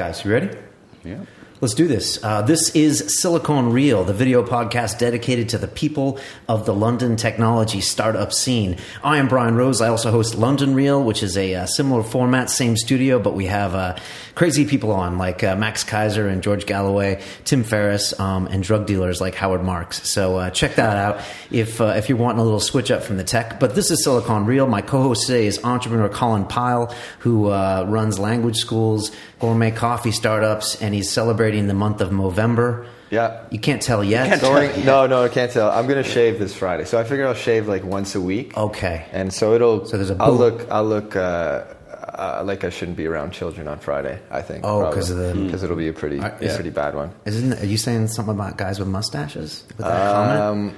Guys, you ready? Yeah. Let's do this. Uh, this is Silicon Real, the video podcast dedicated to the people of the London technology startup scene. I am Brian Rose. I also host London Real, which is a uh, similar format, same studio, but we have uh, crazy people on like uh, Max Keiser and George Galloway, Tim Ferriss, um, and drug dealers like Howard Marks. So uh, check that out if uh, if you're wanting a little switch up from the tech. But this is Silicon Real. My co-host today is entrepreneur Colin Pyle, who runs language schools, gourmet coffee startups, and he's celebrating the month of November. Yeah. You can't tell yet. Can't Going, no, no, I can't tell. I'm gonna shave this Friday, so I figure I'll shave like once a week. Okay. And so it'll. So there's a. I'll look. I'll look. Uh, uh, like I shouldn't be around children on Friday. I think. Oh, because of the because it'll be a pretty, are, yeah. pretty bad one. Isn't? Are you saying something about guys with mustaches? With that um, comment?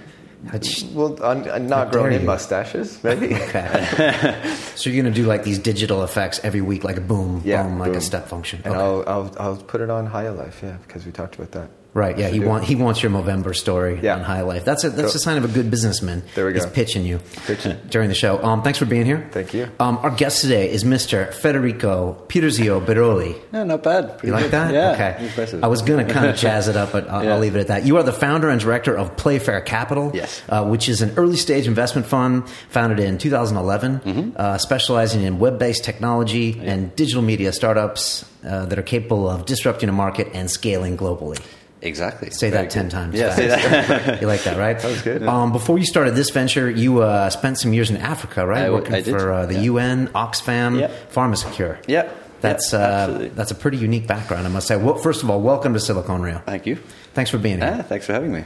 Well, on, not growing in mustaches, maybe. okay. so you're going to do like these digital effects every week, like a boom, yeah, boom, like a step function. And okay. I'll, I'll, I'll put it on Higher Life, yeah, because we talked about that. Right. Yeah. He want he wants your Movember story yeah. on High Life. That's a that's a sign of a good businessman. There we go. He's pitching you pitching. during the show. Um, thanks for being here. Thank you. Um, our guest today is Mr. Federico Pirzio Biroli. Yeah, not bad. Pretty you like good. that? Yeah. Okay. Impressive. I was going to kind of jazz it up, but I'll, yeah. I'll, leave it at that. You are the founder and director of Playfair Capital. Yes. Uh, which is an early stage investment fund founded in 2011, mm-hmm. uh, specializing in web based technology yeah. and digital media startups uh, that are capable of disrupting a market and scaling globally. Exactly. Say Very that ten times. Yeah, say that. you like that, right? That was good. Um, before you started this venture, you uh, spent some years in Africa, right? I, Working I for uh, the yeah. UN, Oxfam, yep. PharmaSecure. Yeah. That's yep, uh, that's a pretty unique background, I must say. Well, first of all, welcome to Silicon Real. Thank you. Thanks for being here. Ah, thanks for having me.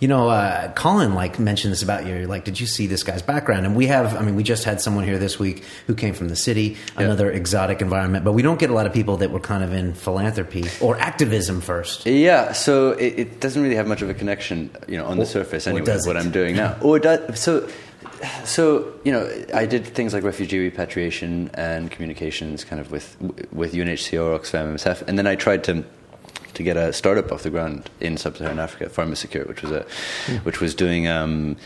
You know, uh, Colin like mentioned this about you. Like, did you see this guy's background? And we have, I mean, we just had someone here this week who came from the city, another exotic environment. But we don't get a lot of people that were kind of in philanthropy or activism first. Yeah, so it, it doesn't really have much of a connection, you know, on the surface anyway. What I'm doing now, or does so. So you know, I did things like refugee repatriation and communications, kind of with with UNHCR, Oxfam, MSF, and then I tried to to get a startup off the ground in sub-Saharan Africa, PharmaSecure, which was a, mm. which was doing um,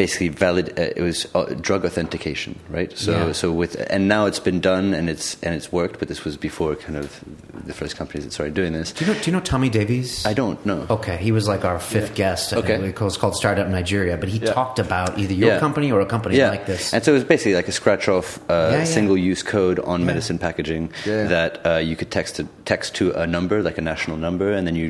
basically valid. Uh, it was uh, drug authentication, right? So yeah. so with and now it's been done and it's and it's worked, but this was before kind of the first companies that started doing this. Do you know? Do you know Tommy Davies? I don't know. Okay, he was like our fifth yeah. guest. Okay, it was called Startup Nigeria, but he yeah. talked about either your company or a company like this. And so it was basically like a scratch-off uh, single-use code on medicine packaging that uh, you could text to text to a number, like a national number, and then you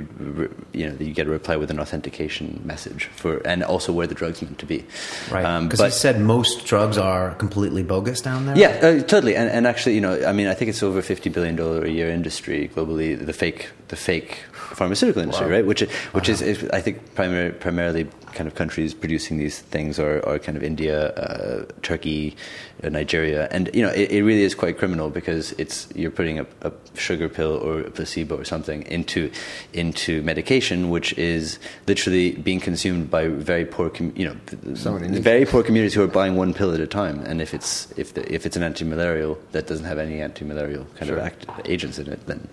you know you get a reply with an authentication message for and also where the drug's meant to be. Right. Because um, he said most drugs are completely bogus down there. Yeah, uh, totally. And, and actually, you know, I mean, I think it's over fifty billion dollar a year industry globally. The fake, the fake pharmaceutical industry, wow. right? Which, which is, is, I think, primar- primarily kind of countries producing these things are, are kind of India, uh, Turkey, uh, Nigeria, and you know it, it, really is quite criminal because it's you're putting a, a, sugar pill or a placebo or something into into medication, which is literally being consumed by very poor, com- you know, very poor communities who are buying one pill at a time. And if it's if the, if it's an anti-malarial that doesn't have any anti-malarial kind sure. of act, agents in it, then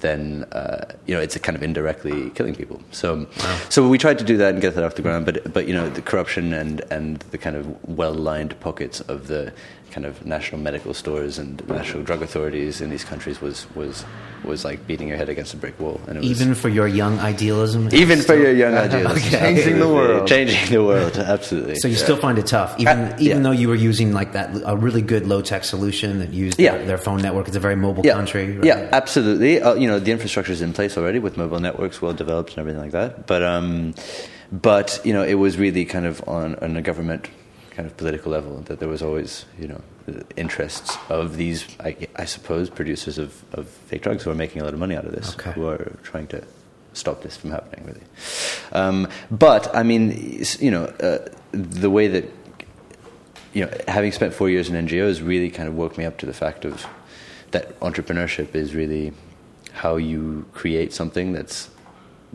then uh, you know it's kind of indirectly killing people. So, wow. so we tried to do that and get that off the ground, but but you know the corruption and and the kind of well lined pockets of the kind of national medical stores and national drug authorities in these countries was was was like beating your head against a brick wall. And even for your young idealism, even for your young idealism, okay. changing the world, changing the world, absolutely. So you yeah. still find it tough, even uh, even yeah. though you were using like that a really good low tech solution that used yeah. their, their, phone network. It's a very mobile country. Right? Yeah, absolutely. Uh, you know the infrastructure is in place already with mobile networks well developed and everything like that. But um, but you know it was really kind of on, on a government kind of political level that there was always you know interests of these I, I suppose producers of, of fake drugs who are making a lot of money out of this okay. who are trying to stop this from happening really um, but I mean you know uh, the way that you know having spent four years in NGOs really kind of woke me up to the fact of that entrepreneurship is really how you create something that's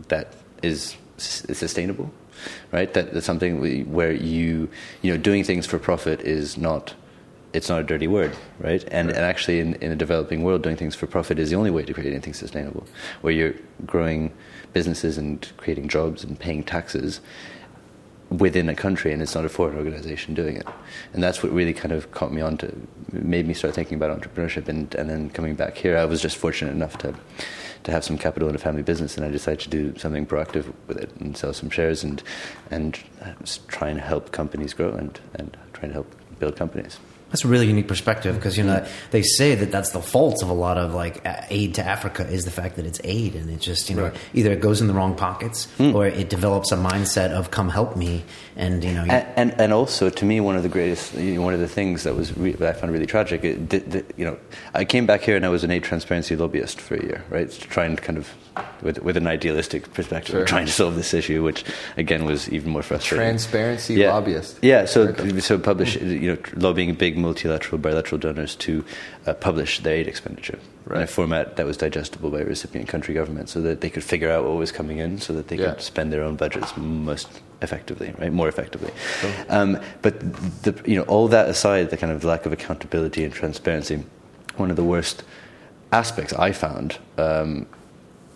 that is sustainable right? That, that's something we, where you, you know, doing things for profit is not, it's not a dirty word, right? And, right. and actually, in, in a developing world, doing things for profit is the only way to create anything sustainable, where you're growing businesses and creating jobs and paying taxes within a country and it's not a foreign organization doing it. And that's what really kind of caught me on to, made me start thinking about entrepreneurship. And, and then coming back here, I was just fortunate enough to, to have some capital in a family business and I decided to do something proactive with it and sell some shares and, and uh, try and help companies grow and, and try and help build companies. That's a really unique perspective because you know they say that that's the fault of a lot of like aid to Africa is the fact that it's aid and it just you know right. either it goes in the wrong pockets mm. or it develops a mindset of come help me and you know and and, and also to me one of the greatest you know, one of the things that was re- that I found really tragic it, the, the, you know I came back here and I was an aid transparency lobbyist for a year right to try and kind of with with an idealistic perspective sure. trying to solve this issue which again was even more frustrating transparency yeah. lobbyist yeah so so publish you know lobbying big multilateral bilateral donors to uh, publish their aid expenditure right. in a format that was digestible by recipient country governments, so that they could figure out what was coming in so that they yeah. could spend their own budgets most effectively, right? More effectively. Um, but the, you know, all that aside, the kind of lack of accountability and transparency, one of the worst aspects I found um,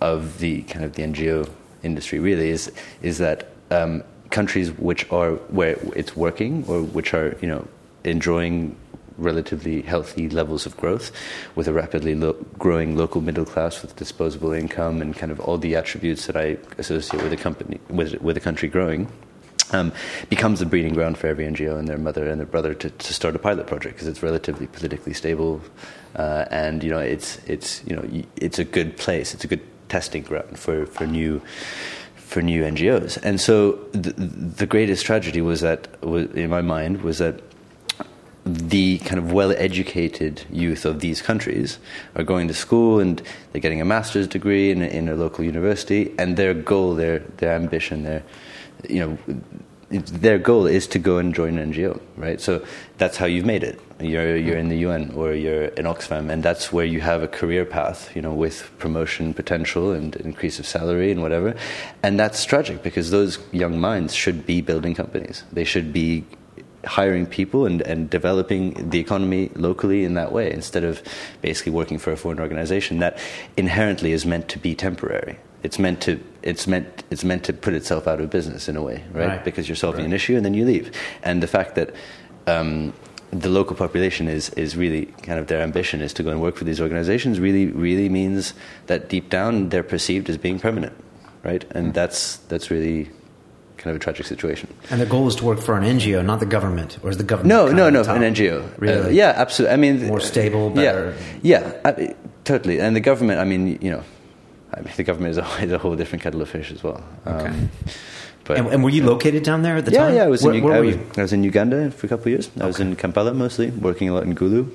of the kind of the NGO industry really is is that um, countries which are where it's working or which are you know enjoying relatively healthy levels of growth with a rapidly lo- growing local middle class with disposable income and kind of all the attributes that I associate with a company with with a country growing. Um, becomes a breeding ground for every NGO and their mother and their brother to, to start a pilot project because it's relatively politically stable, uh, and you know it's it's you know it's a good place. It's a good testing ground for, for new for new NGOs. And so the, the greatest tragedy was that, in my mind, was that the kind of well educated youth of these countries are going to school and they're getting a master's degree in a, in a local university, and their goal, their, their ambition, their, you know, their goal is to go and join an NGO, right? So that's how you've made it. You're you're in the UN or you're in Oxfam, and that's where you have a career path, you know, with promotion potential and increase of salary and whatever. And that's tragic because those young minds should be building companies. They should be hiring people and, and developing the economy locally in that way instead of basically working for a foreign organization that inherently is meant to be temporary. It's meant to it's meant it's meant to put itself out of business in a way, right? right. Because you're solving right. an issue and then you leave. And the fact that um, the local population is is really kind of their ambition is to go and work for these organizations really really means that deep down they're perceived as being permanent, right? And mm. that's that's really kind of a tragic situation. And the goal is to work for an NGO, not the government, or is the government? No, no, no, an NGO. Really? Uh, yeah, absolutely. I mean, more stable, better. Yeah, yeah, I, totally. And the government. I mean, you know, I mean, the government is a, is a whole different kettle of fish as well. Okay. Um, but, and, and, were you located down there at the yeah, time? Yeah, I was. Where, in, where I, was, I, was, in Uganda for a couple of years. I okay. was in Kampala mostly, working a lot in Gulu,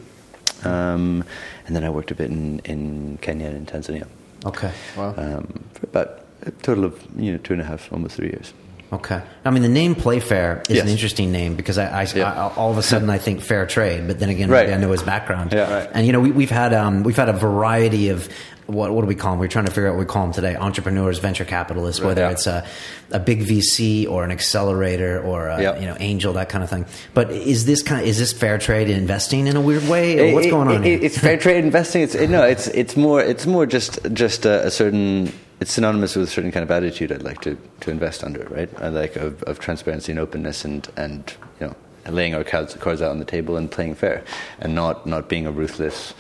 um, and then I worked a bit in, in Kenya and in Tanzania. Okay. Wow. Um, for about a total of you know two and a half, almost three years. Okay. I mean, the name Playfair is yes. an interesting name because I, I, yeah. I, all of a sudden I think fair trade, but then again, right. I know his background. Yeah, right. And you know, we, have had um, we've had a variety of what what do we call them? We're trying to figure out what we call them today: entrepreneurs, venture capitalists, right, whether yeah. it's a, a big VC or an accelerator or a, yep. you know angel, that kind of thing. But is this kind of, is this fair trade investing in a weird way? What's it, going on? It, it's fair trade investing. It's no, it's it's more it's more just just a, a certain it's synonymous with a certain kind of attitude I'd like to, to invest under, right? I like of, of transparency and openness and, and you know laying our cards, cards out on the table and playing fair, and not not being a ruthless,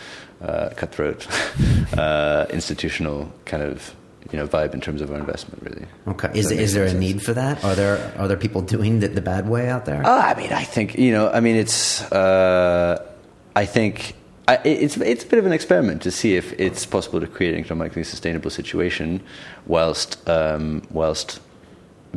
uh, cutthroat, uh, institutional kind of you know vibe in terms of our investment. Really. Okay. Is is there sense. a need for that? Are there are there people doing the, the bad way out there? Uh, I mean, I think you know. I mean, it's. Uh, I think I, it's it's a bit of an experiment to see if it's possible to create an economically sustainable situation, whilst um, whilst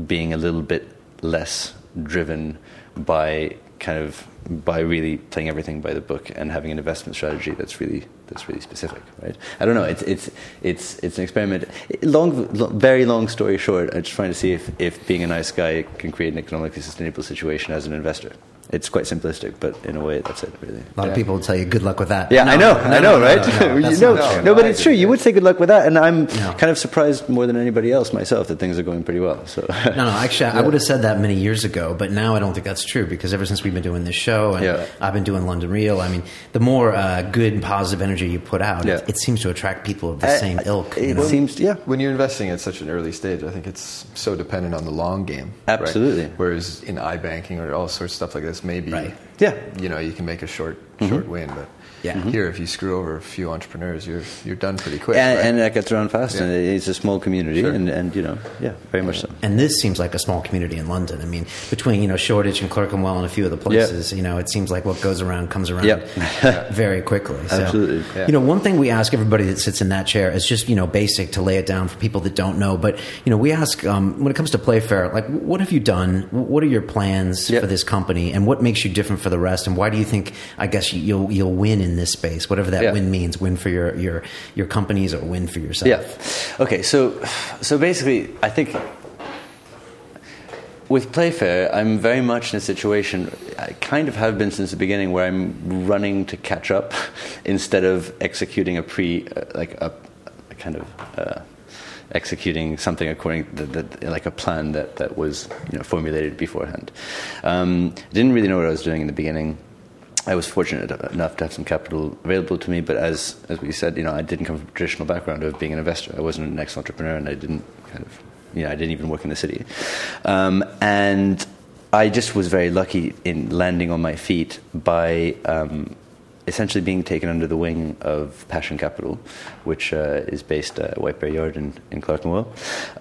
being a little bit less driven by kind of by really playing everything by the book and having an investment strategy that's really that's really specific, right? I don't know. It's it's it's it's an experiment. Long, long, very long story short, I'm just trying to see if if being a nice guy can create an economically sustainable situation as an investor. It's quite simplistic, but in a way, that's it, really. A lot Yeah. of people will tell you good luck with that. Yeah, No, I know, no, I know, no, no, right? no, no, You know- no, true. no, but it's true. You would say good luck with that, and I'm No. kind of surprised more than anybody else myself that things are going pretty well. So, No, no, actually, I would have said that many years ago, but now I don't think that's true because ever since we've been doing this show and Yeah. I've been doing London Real, I mean, the more uh, good and positive energy you put out, Yeah. it, it seems to attract people of the I- same ilk. It you know? seems, yeah. When you're investing at such an early stage, I think it's so dependent on the long game. right? Absolutely. Whereas in iBanking or all sorts of stuff like this, maybe Right. Yeah. you know you can make a short mm-hmm. short win, but Yeah. Mm-hmm. Mhm. here if you screw over a few entrepreneurs, you're you're done pretty quick. and, right? and that gets around fast, Yeah. and it's a small community, Sure. and, and you know, yeah, very much so. And this seems like a small community in London. I mean, between you know Shoreditch and Clerkenwell and a few other places, you know, it seems like what goes around comes around Yep. very quickly. So, Absolutely. Yeah. You know, one thing we ask everybody that sits in that chair is just you know basic to lay it down for people that don't know. But you know, we ask um, when it comes to Playfair, like, what have you done? What are your plans Yep. for this company, and what makes you different for the rest? And why do you think? I guess you'll you'll win in this space, whatever that Yeah. win means. Win for your your your companies or win for yourself. Yeah. Okay. So, so basically, I think with Playfair, I'm very much in a situation. I kind of have been since the beginning, where I'm running to catch up instead of executing a pre, uh, like a, a kind of. Uh, executing something according to the, the, like a plan that, that was you know, formulated beforehand. Um, didn't really know what I was doing in the beginning. I was fortunate enough to have some capital available to me, but as as we said, you know, I didn't come from a traditional background of being an investor. I wasn't an ex-entrepreneur, and I didn't kind of, you know, I didn't even work in the city, um, and I just was very lucky in landing on my feet by. Um, essentially being taken under the wing of Passion Capital, which uh, is based at White Bear Yard in, in Clerkenwell.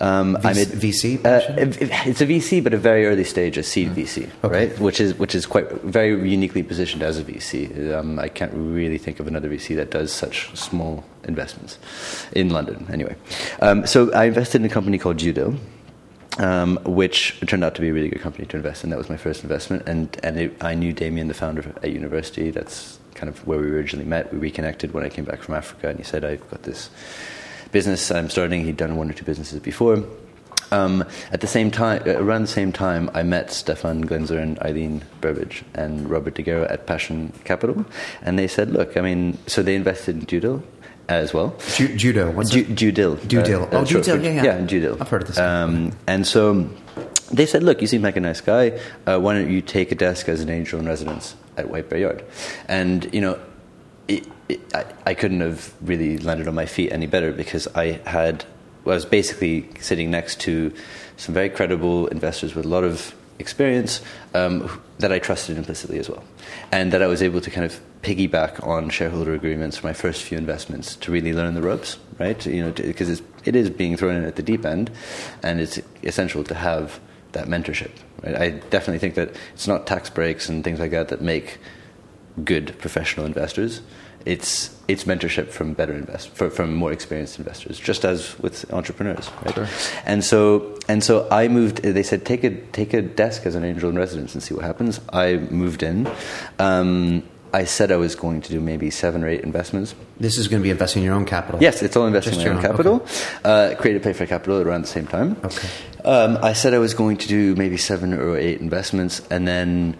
Um, I VC VC, uh, it- it- it's a VC, but a very early stage, a seed VC, Okay. right? Which is which is quite very uniquely positioned as a VC. Um, I can't really think of another VC that does such small investments in London. Anyway, um, so I invested in a company called DueDil. Um, which turned out to be a really good company to invest in. That was my first investment, and and it, I knew Damian, the founder at university. That's kind of where we originally met. We reconnected when I came back from Africa, and he said, "I've got this business I'm starting." He'd done one or two businesses before. Um, at the same time, uh, around the same time, I met Stefan Glaenzer and Eileen Burbidge and Robert Dighero at Passion Capital, and they said, "Look, I mean, so they invested in DueDil as well." Ju- judo. What's Ju-? DueDil. DueDil. Oh, short DueDil, yeah, yeah. Yeah, DueDil. I've heard of this. Um, and so they said, look, you seem like a nice guy. Uh, why don't you take a desk as an angel in residence at White Bear Yard? And, you know, it, it, I, I couldn't have really landed on my feet any better because I had, well, I was basically sitting next to some very credible investors with a lot of experience um, that I trusted implicitly as well. And that I was able to kind of piggyback on shareholder agreements for my first few investments to really learn the ropes, right? You know, because it is being thrown in at the deep end, and it's essential to have that mentorship. Right? I definitely think that it's not tax breaks and things like that that make good professional investors. It's it's mentorship from better invest for, from more experienced investors, just as with entrepreneurs, right? Sure. And so and so I moved. They said take a take a desk as an angel in residence and see what happens. I moved in. Um, I said I was going to do maybe seven or eight investments. This is going to be investing your own capital. Yes, it's all investing Just in my your own own, capital. Uh, created Playfair Capital around the same time. Okay. Um, I said I was going to do maybe seven or eight investments, and then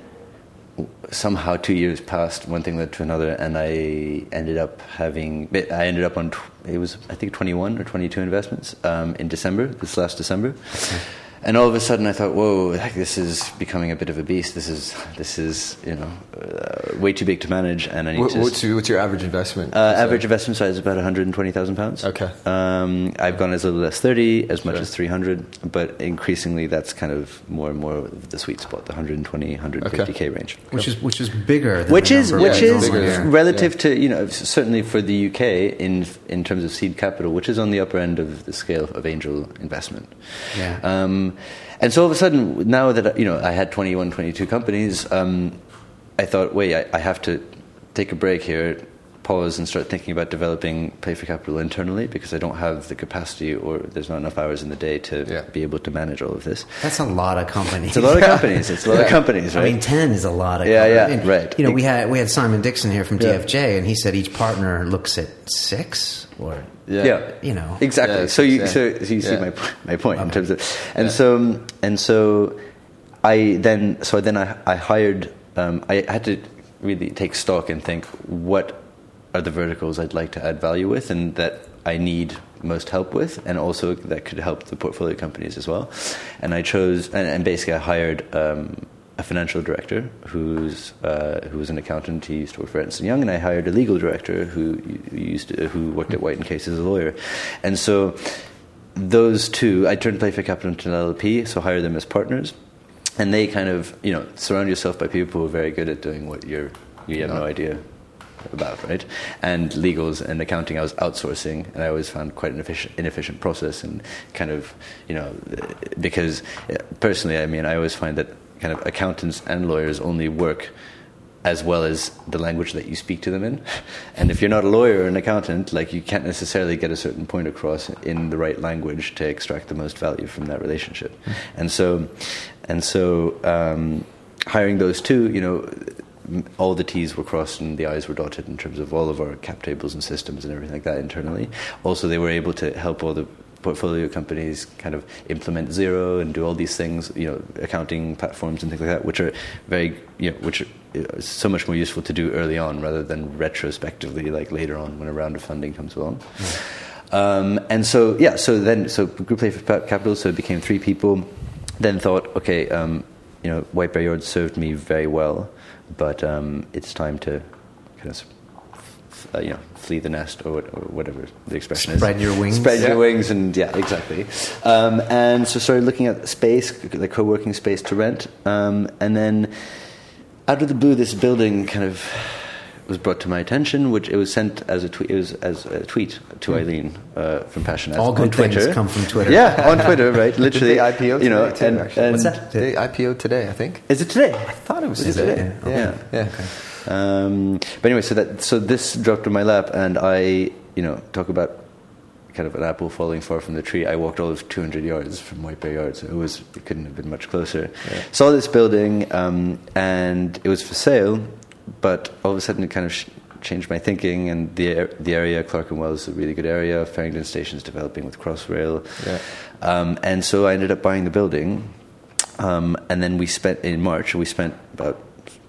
somehow two years passed, one thing led to another, and I ended up having. I ended up on. It was I think twenty one or twenty two investments um, in December. This last December. And all of a sudden, I thought, "Whoa, heck, this is becoming a bit of a beast. This is, this is, you know, uh, way too big to manage." And I need What, to. what's, your, what's your average investment? Uh, So- average investment size is about 120,000 pounds. Okay. Um, I've gone as little as 30, as much Sure. as 300, but increasingly that's kind of more and more the sweet spot, the 120, 150k range. Which is which is bigger. Than Which the is which Yeah, is bigger, normally yeah. relative to you know certainly for the UK in in terms of seed capital, which is on the upper end of the scale of angel investment. Yeah. Um, and so all of a sudden, now that you know I had 21, 22 companies, um, I thought, wait, I, I have to take a break here, pause, and start thinking about developing Playfair Capital internally because I don't have the capacity or there's not enough hours in the day to Yeah. be able to manage all of this. That's a lot of companies. It's a lot of companies. It's a lot of companies, right? I mean, ten is a lot of. Yeah, companies. yeah, I mean, right. You know, we had we had Simon Dixon here from Yeah. DFJ, and he said each partner looks at six or yeah, you know. exactly. Yeah, so you yeah. so, so you see my my point in terms of and Yeah. so and so I then so then I I hired um, I had to really take stock and think what are the verticals I'd like to add value with, and that I need most help with, and also that could help the portfolio companies as well. And I chose, and, and basically, I hired. Um, a financial director who's uh, who was an accountant. He used to work for Ernst Young, and I hired a legal director who used to, who worked at White and Case as a lawyer. And so those two, I turned Playfair Capital into an LLP, so hire them as partners, and they kind of you know surround yourself by people who are very good at doing what you're you have no idea about, right? And legals and accounting, I was outsourcing, and I always found quite an inefficient, inefficient process, and kind of, you know, because personally, I mean, I always find that kind of accountants and lawyers only work as well as the language that you speak to them in. And if you're not a lawyer or an accountant, like you can't necessarily get a certain point across in the right language to extract the most value from that relationship. Mm. And so, and so, um, hiring those two, you know, all the T's were crossed and the I's were dotted in terms of all of our cap tables and systems and everything like that internally. Also, they were able to help all the portfolio companies kind of implement Xero and do all these things, you know, accounting platforms and things like that, which are very, you know, which are so much more useful to do early on rather than retrospectively, like later on when a round of funding comes along. Um, and so, yeah, so then, so Group for Capital, so it became three people. Then thought, okay, um, you know, White Bear Yard served me very well, but um, it's time to kind of uh, you know, flee the nest or, or, whatever the expression Spread is. Spread your wings. Spread yeah. your wings, and yeah, exactly. Um, and so started looking at space, the co-working space to rent, um, and then out of the blue, this building kind of was brought to my attention, which it was sent as a tweet. It was as a tweet to mm. Eileen uh, from Passion. All good Twitter. things come from Twitter. Yeah, on Twitter, right? Literally, Did they IPO you know, today and, and, What's that? They IPO today, I think. Is it today? I thought it was, was today. It today? Yeah, yeah. yeah. Okay. Um, but anyway, so that so this dropped in my lap, and I, you know, talk about kind of an apple falling far from the tree. I walked all of 200 yards from White Bear Yard, so it was it couldn't have been much closer. Yeah. Saw this building, um, and it was for sale, but all of a sudden it kind of sh- changed my thinking. And the the area, Clerkenwell, is a really good area. Farringdon Station is developing with Crossrail, yeah. um, and so I ended up buying the building. Um, and then we spent in March. We spent about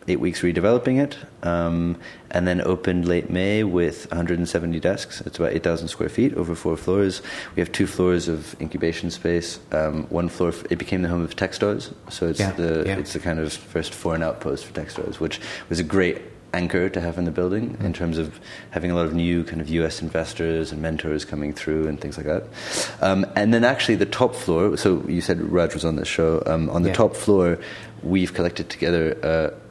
eight weeks redeveloping it, um, and then opened late May with 170 desks. It's about 8,000 square feet over four floors. We have two floors of incubation space. Um, one floor, it became the home of Techstars, so it's yeah, the yeah. it's the kind of first foreign outpost for Techstars, which was a great anchor to have in the building mm-hmm. in terms of having a lot of new kind of US investors and mentors coming through and things like that. Um, and then actually the top floor, so you said Raj was on the show, um, on the yeah. top floor, we've collected together uh,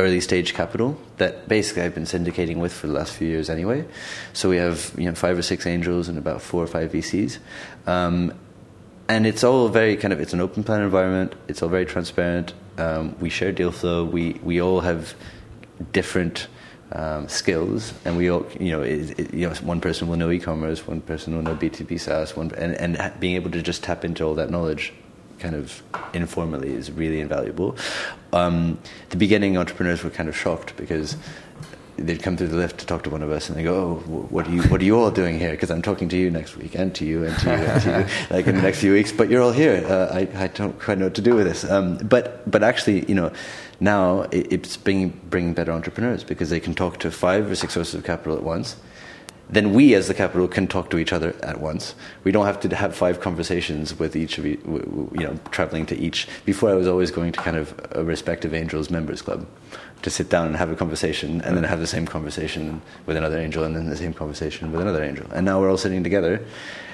early stage capital that basically I've been syndicating with for the last few years anyway. So we have you know five or six angels and about four or five VCs. Um, and it's all very kind of it's an open plan environment. It's all very transparent. Um, we share deal flow. We we all have different um, skills, and we all you know it, it, you know one person will know e-commerce, one person will know B2B SaaS, one and and being able to just tap into all that knowledge kind of informally is really invaluable. Um, the beginning entrepreneurs were kind of shocked because they'd come through the lift to talk to one of us and they go, "Oh, what are you? What are you all doing here? Because I'm talking to you next week and to you and to you and to you, like in the next few weeks. But you're all here. Uh, I, I don't quite know what to do with this. Um, but but actually, you know, now it's bringing bringing better entrepreneurs because they can talk to five or six sources of capital at once then we as the capital can talk to each other at once. We don't have to have five conversations with each of you, you know, traveling to each. Before I was always going to kind of a respective angels members club to sit down and have a conversation and then have the same conversation with another angel and then the same conversation with another angel. And now we're all sitting together.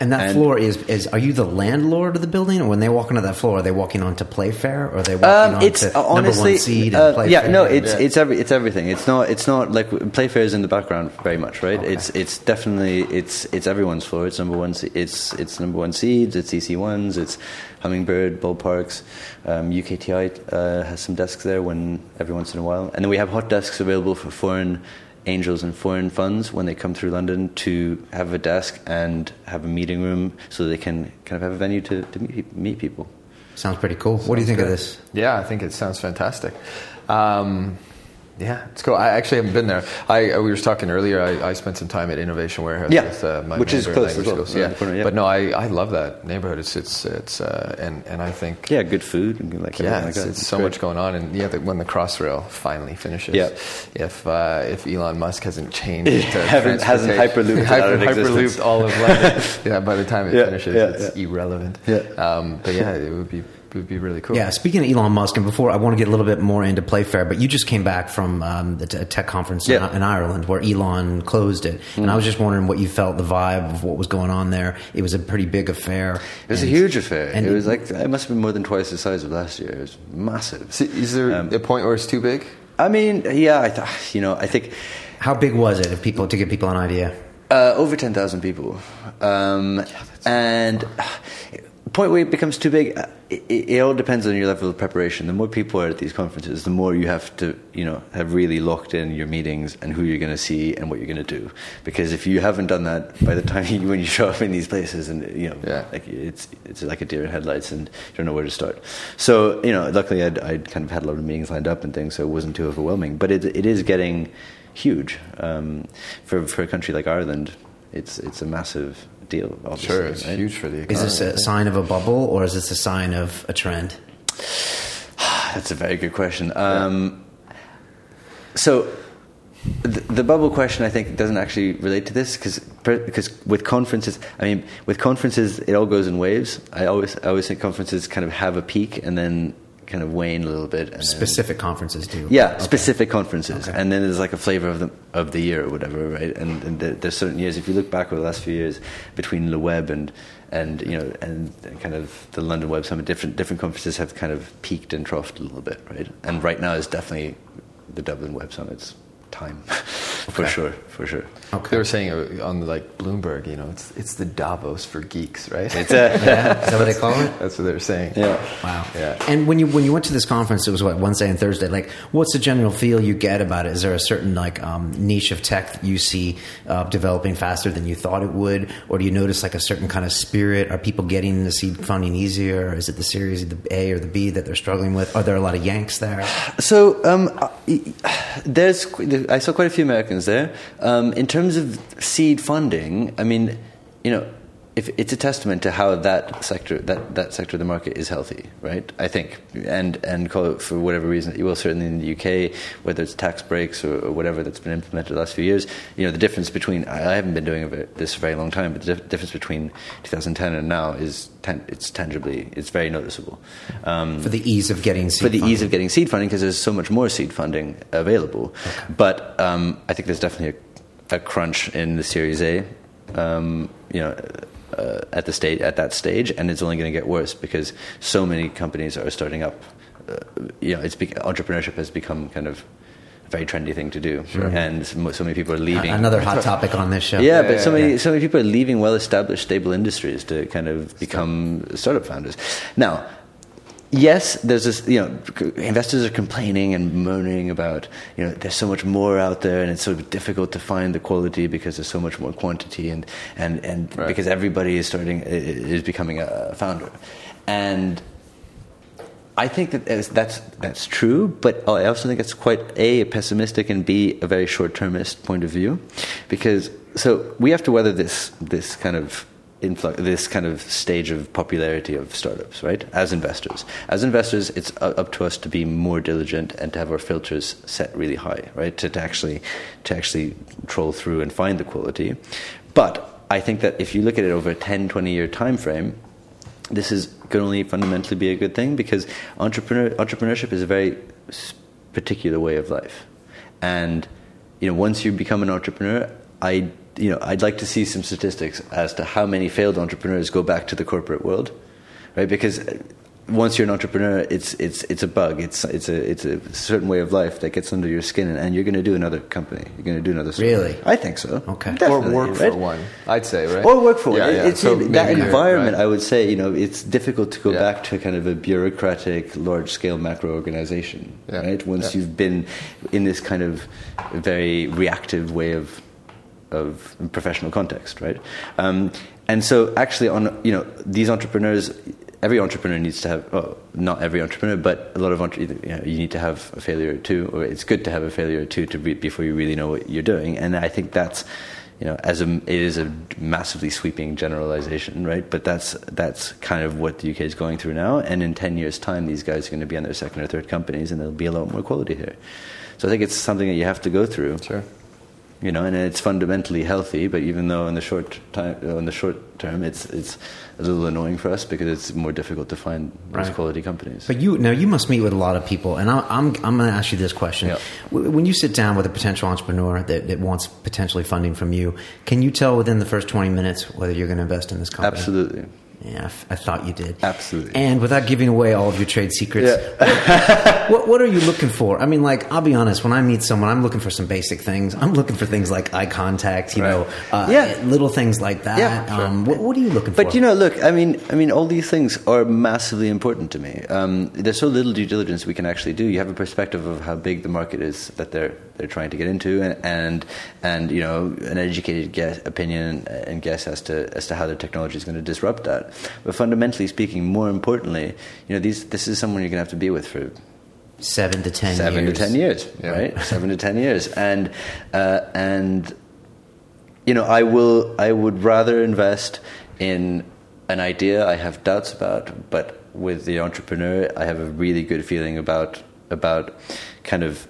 And that and floor is, is are you the landlord of the building? Or when they walk onto that floor, are they walking onto Playfair or are they walking um, it's, onto uh, honestly, number one seed uh, Playfair? Yeah, no, it's, yeah. it's, every, it's everything. It's not, it's not like Playfair is in the background very much, right? Okay. It's, it's definitely, it's, it's everyone's floor. It's number one, it's, it's number one seeds, it's EC1s, it's Hummingbird, Ballparks. Um, UKTI uh, has some desks there when every once in a while. And then we have hot desks available for foreign angels and foreign funds when they come through London to have a desk and have a meeting room so they can kind of have a venue to, to meet, meet people. Sounds pretty cool. Sounds what do you think good. of this? Yeah, I think it sounds fantastic. Um, Yeah, it's cool. I actually haven't been there. I uh, we were talking earlier. I, I spent some time at Innovation Warehouse Yeah, with uh, my which is close as well. Yeah. corner, yeah. but no, I, I love that neighborhood. It's it's it's uh, and and I think Yeah, good food and like yeah, it's, like that. it's so great. much going on, and yeah, the, when the Crossrail finally finishes, Yeah. if uh, if Elon Musk hasn't changed, it hasn't hyperlooped it out of hyper, hyperlooped all of London, yeah, by the time it finishes, it's irrelevant. Yeah. Um, but yeah, it would be would be really cool. Yeah, speaking of Elon Musk, and before I want to get a little bit more into Playfair, but you just came back from um, the t- tech conference Yeah. in, in Ireland where Elon closed it, and I was just wondering what you felt the vibe of what was going on there. It was a pretty big affair. It was a huge affair. and it was like it must have been more than twice the size of last year. It was massive. See, is there Um, a point where it's too big? I mean, yeah, I th- you know, I think How big was it? If people to give people an idea. uh, over ten thousand people, um, and point where it becomes too big. uh, It, it, it all depends on your level of preparation. The more people are at these conferences, the more you have to, you know, have really locked in your meetings and who you're going to see and what you're going to do. Because if you haven't done that by the time you, when you show up in these places, and you know, Yeah. like it's it's like a deer in headlights, and you don't know where to start. So you know, luckily I'd, I'd kind of had a lot of meetings lined up and things, so it wasn't too overwhelming. But it it is getting huge um, for for a country like Ireland. It's it's a massive deal. Obviously, Sure, it's right? huge for the economy. Is this a sign of a bubble or is this a sign of a trend? That's a very good question. Um, So, the, the bubble question, I think, doesn't actually relate to this because because with conferences, I mean, with conferences, it all goes in waves. I always I always think conferences kind of have a peak and then kind of wane a little bit. And then- Specific conferences do. yeah, Okay. specific conferences, Okay. and then there's like a flavor of the of the year or whatever, right? And, and there, there's certain years. If you look back over the last few years, between the web and and you know and, and kind of the London Web Summit, different different conferences have kind of peaked and troughed a little bit, right? And right now is definitely the Dublin Web Summit's time, for sure, for sure. They were saying uh, on like Bloomberg, you know, it's it's the Davos for geeks, right? It's a Yeah, is that what they call it? That's what they were saying. yeah. Wow. Yeah. And when you when you went to this conference, it was what Wednesday and Thursday. Like, what's the general feel you get about it? Is there a certain like um, niche of tech that you see uh, developing faster than you thought it would, or do you notice like a certain kind of spirit? Are people getting the seed funding easier? Or is it the series, the A or the B that they're struggling with? Are there a lot of Yanks there? So um, I- I saw quite a few Americans there. Um, in terms of seed funding, I mean, you know, if it's a testament to how that sector that, that sector of the market is healthy, right? I think, and and call it for whatever reason. You well, certainly in the UK, whether it's tax breaks or, or whatever that's been implemented the last few years, you know, the difference between I haven't been doing this for a very long time, but the dif- difference between 2010 and now is tan- it's tangibly it's very noticeable. Um, For the ease of getting seed for the funding. ease of getting seed funding because there's so much more seed funding available. But um, I think there's definitely a, a crunch in the Series A, um, you know, uh, at the state at that stage, and it's only going to get worse because so many companies are starting up. Uh, you know, it's bec entrepreneurship has become kind of a very trendy thing to do, and so so many people are leaving. Another hot topic on this show. Yeah, Yeah, but so many yeah. so many people are leaving well-established, stable industries to kind of become startup founders. Now, yes, there's this. You know, investors are complaining and moaning about you know there's so much more out there, and it's so difficult to find the quality because there's so much more quantity, and and and Right. because everybody is starting is becoming a founder, and I think that that's that's true, but I also think it's quite a pessimistic and b a very short-termist point of view, because so we have to weather this this kind of this kind of stage of popularity of startups, right? As investors, as investors, it's up to us to be more diligent and to have our filters set really high, right? To, to actually to actually troll through and find the quality, but I think that if you look at it over a 10, 20 year time frame, this is can only fundamentally be a good thing because entrepreneur, entrepreneurship is a very particular way of life, and you know once you become an entrepreneur, I you know I'd like to see some statistics as to how many failed entrepreneurs go back to the corporate world, right? Because uh, once you're an entrepreneur, it's it's it's a bug. It's it's a it's a certain way of life that gets under your skin, and, and you're going to do another company. You're going to do another. startup. Really? I think so. Okay. Or Or Definitely, work right? for one, I'd say, right? Or work for Yeah, it. yeah. It's So that environment. right. I would say, you know, it's difficult to go Yeah. back to kind of a bureaucratic, large-scale macro organization, Yeah. right? Once Yeah. you've been in this kind of very reactive way of of professional context, right? Um, and so, actually, on you know, these entrepreneurs every entrepreneur needs to have, well, not every entrepreneur, but a lot of entre- you, know, you need to have a failure or two, or it's good to have a failure or two to re- before you really know what you're doing. And I think that's, you know, as a, it is a massively sweeping generalization, right? But that's that's kind of what the UK is going through now. And in ten years' time, these guys are going to be on their second or third companies, and there'll be a lot more quality here. So I think it's something that you have to go through. Sure. You know, and it's fundamentally healthy, but even though in the short time, uh, in the short term, it's it's a little annoying for us because it's more difficult to find those Right. quality companies. But you now you must meet with a lot of people, and I, I'm I'm going to ask you this question. W- When you sit down with a potential entrepreneur that, that wants potentially funding from you, can you tell within the first 20 minutes whether you're going to invest in this company? Absolutely. Yeah, I f- I thought you did. Absolutely. And without giving away all of your trade secrets, Yeah. what, what are you looking for? I mean, like, I'll be honest, when I meet someone, I'm looking for some basic things. I'm looking for things like eye contact, you Right. know, uh, Yeah. little things like that. Yeah, sure. um, what, what are you looking for? But you know, look, I mean, I mean, all these things are massively important to me. Um, there's so little due diligence we can actually do. You have a perspective of how big the market is that they're they're trying to get into, and and, and you know, an educated guess, opinion and guess as to as to how their technology is going to disrupt that. But fundamentally speaking, more importantly, you know, these this is someone you're going to have to be with for seven to ten seven years. to ten years, Yeah. right? seven to ten years, and uh, and you know, I will. I would rather invest in an idea I have doubts about, but with the entrepreneur, I have a really good feeling about about kind of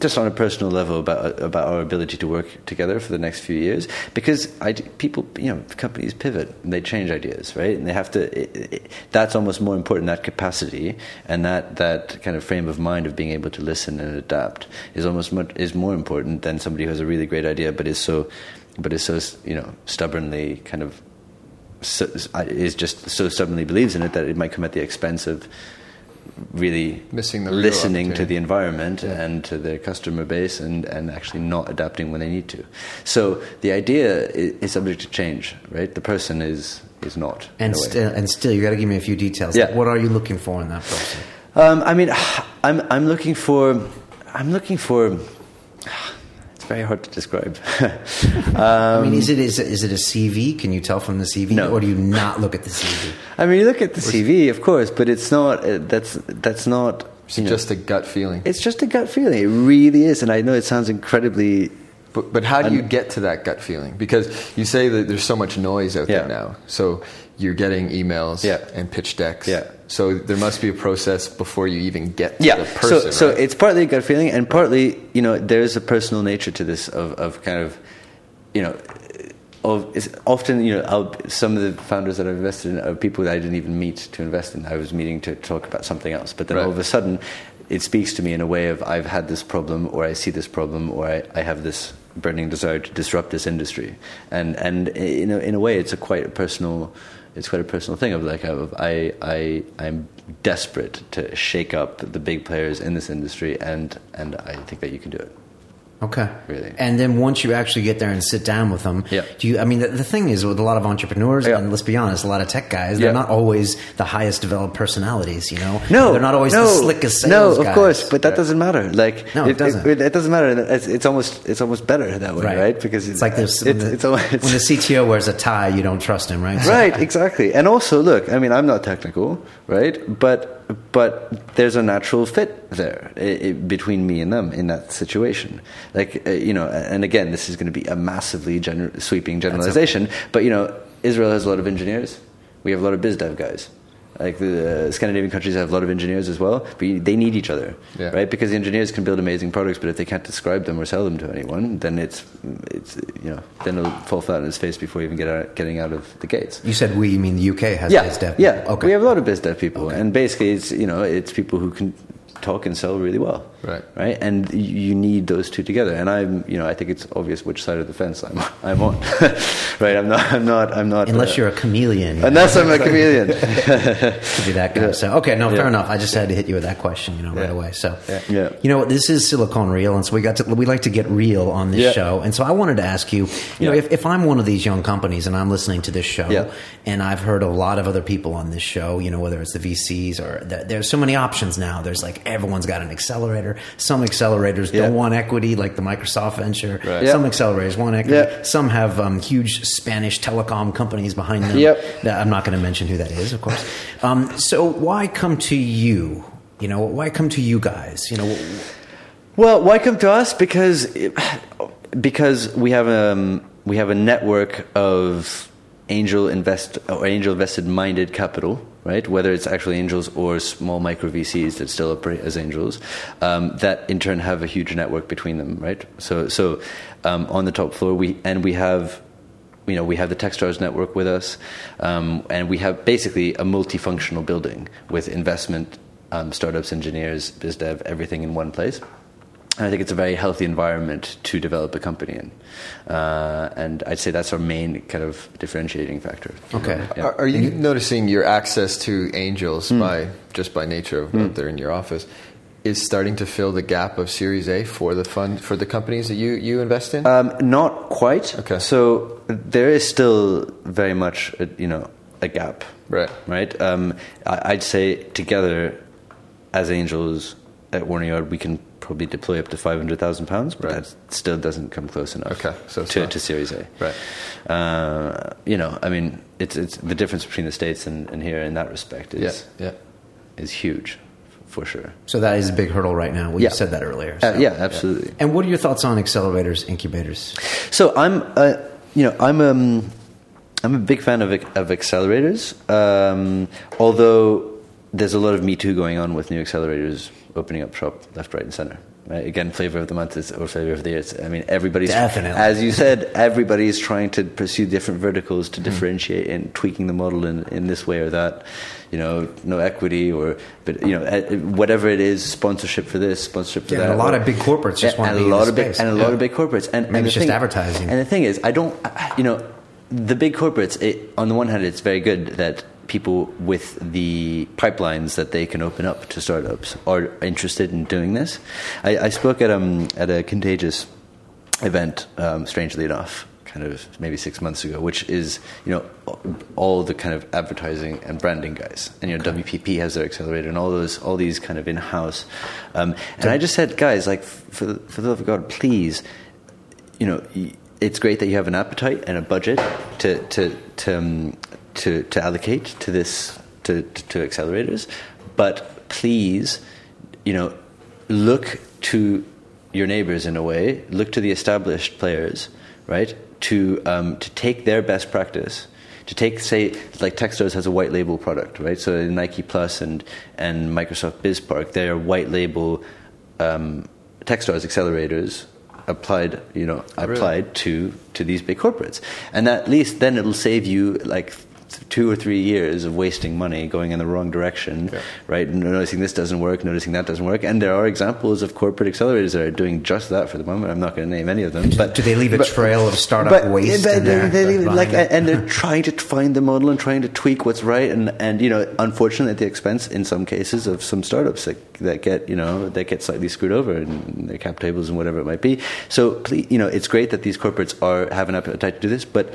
just on a personal level about about our ability to work together for the next few years because I, people you know companies pivot and they change ideas right? And they have to it, it, that's almost more important that capacity and that that kind of frame of mind of being able to listen and adapt is almost much, is more important than somebody who has a really great idea but is so but is so you know stubbornly kind of so, is just so stubbornly believes in it that it might come at the expense of really Missing the listening to the environment Yeah. and to their customer base and, and actually not adapting when they need to. So the idea is, is subject to change, right? The person is is not. And a still, and still, you got to give me a few details. Yeah. Like, what are you looking for in that person? Um, I mean, I'm I'm looking for I'm looking for. It's very hard to describe. I mean, is it, is it is it a CV? Can you tell from the CV, Um, No. or do you not look at the CV? I mean, you look at the CV, of course, but it's not. Uh, that's that's not. It's you know, just a gut feeling. it's just a gut feeling. It really is, and I know it sounds incredibly. But, but how do you get to that gut feeling? Because you say that there's so much noise out Yeah. there now. So you're getting emails Yeah. and pitch decks. Yeah. So there must be a process before you even get to Yeah, the person. so so right? it's partly a gut feeling, and partly you know there's a personal nature to this of of kind of you know. Of, it's often, you know, I'll, some of the founders that I've invested in are people that I didn't even meet to invest in. I was meeting to talk about something else, but then all of a sudden, it speaks to me in a way of I've had this problem, or I see this problem, or I, I have this burning desire to disrupt this industry, and and in a, in a way, it's a quite a personal, it's quite a personal thing of like I I I'm desperate to shake up the big players in this industry, and and I think that you can do it. Okay. Really. And then once you actually get there and sit down with them, Yeah. do you? I mean, the, the thing is with a lot of entrepreneurs, Yeah. and let's be honest, a lot of tech guys, Yeah. they're not always the highest developed personalities. You know, No, they're not always no, the slickest No, of guys. course, but that doesn't matter. Like, No, it doesn't. It, doesn't matter. It's, it's almost it's almost better that way, right? Because it's like this. When, the, it's, when the CTO wears a tie, you don't trust him, right? So- right, exactly. And also, look, I mean, I'm not technical, right? But but there's a natural fit there i i between me and them in that situation. Like uh, you know, and again, this is going to be a massively gener- sweeping generalization. But you know, Israel has a lot of engineers. We have a lot of biz dev guys. Like the uh, Scandinavian countries have a lot of engineers as well, but you, they need each other, Yeah. right? Because the engineers can build amazing products, but if they can't describe them or sell them to anyone, then it's it's you know then it'll fall flat on its face before even get out, getting out of the gates You said we, you mean the UK has yeah, biz dev? Yeah, Okay. we have a lot of biz dev people, and basically, it's you know, it's people who can talk and sell really well, Right. Right, and you need those two together. And I'm, you know, I think it's obvious which side of the fence I'm, I'm on, right? I'm not, I'm not, I'm not. Unless uh, you're a chameleon. you unless I'm a chameleon. to be that guy. So okay, no, fair enough. I just had to hit you with that question, you know, right Yeah. away. So Yeah. you know, this is Silicon Real, and so we got to we like to get real on this Yeah. show. And so I wanted to ask you, you know, if, if I'm one of these young companies and I'm listening to this show, Yeah. and I've heard a lot of other people on this show, you know, whether it's the VCs or the, there's so many options now. There's like everyone's got an accelerator. Some accelerators Yeah. don't want equity, like the Microsoft venture. Right. Some accelerators want equity. Yeah. Some have um, huge Spanish telecom companies behind them. Yep. That- I'm not going to mention who that is, of course. Um, so why come to you? You know, why come to you guys? You know, Well, why come to us? Because because we have um, we have a network of angel invest or angel invested minded capital, right? Whether it's actually angels or small micro VCs that still operate as angels, um, that in turn have a huge network between them, right? So so um, on the top floor we and we have you know, we have the Techstars network with us, um, and we have basically a multifunctional building with investment, um, startups, engineers, biz dev, everything in one place. And I think it's a very healthy environment to develop a company in, uh, and I'd say that's our main kind of differentiating factor. Okay. Yeah. Are, are you noticing your access to angels Hmm. by just by nature of of they're in your office is starting to fill the gap of Series A for the fund for the companies that you you invest in? Um, not quite. Okay. So there is still very much, a, you know, a gap. Right. Right. Um, I, I'd say together, as angels at Warner Yard, we can probably deploy up to five hundred thousand pounds, but Right. that still doesn't come close enough. Okay, so to, not- to Series A. Right. Uh, you know, I mean, it's it's the difference between the states and, and here in that respect is yeah. is huge, for sure. so that is a big hurdle right now. Well, Yeah. You said that earlier. Uh, yeah, absolutely. And what are your thoughts on accelerators, incubators? So I'm, uh, you know, I'm um, I'm a big fan of of accelerators. Um, although there's a lot of Me Too going on with new accelerators opening up shop left, right, and center. Right? Again, flavor of the month is or flavor of the year. It's, I mean, everybody's Definitely. as you said, everybody's trying to pursue different verticals Hmm. to differentiate and tweaking the model in, in this way or that. You know, no equity or, but you know, eh, whatever it is, sponsorship for this, sponsorship for Yeah, that. and a lot or- of big corporates just want to a be in lot this of big space. and a Yeah. lot of big corporates. And Maybe and it's just thing- advertising. And the thing is, I don't, you know, the big corporates. It, on the one hand, it's very good that people with the pipelines that they can open up to startups are interested in doing this. I, I spoke at um at a contagious event, um, strangely enough, kind of maybe six months ago, which is you know all the kind of advertising and branding guys, and you know WPP has their accelerator and all those all these kind of in house. Um, and I just said, guys, like for the, for the love of God, please, you know. y- It's great that you have an appetite and a budget to to to um, to, to allocate to this to, to, to accelerators, but please, you know, look to your neighbors in a way, look to the established players, right, to um, to take their best practice. To take, say, like Techstars has a white label product, right? So Nike Plus and and Microsoft BizSpark, they are white label um, Techstars accelerators applied, you know, applied to to these big corporates, and at least then it'll save you like two or three years of wasting money going in the wrong direction, Yeah. right? Noticing this doesn't work, noticing that doesn't work, and there are examples of corporate accelerators that are doing just that for the moment. I'm not going to name any of them, but Do they leave a but- trail of startup but, waste but in they, there? they leave like, and they're trying to find the model and trying to tweak what's right, and and you know, unfortunately, at the expense in some cases of some startups that that get you know that get slightly screwed over in their cap tables and whatever it might be. So please, you know, it's great that these corporates are have an appetite to do this, but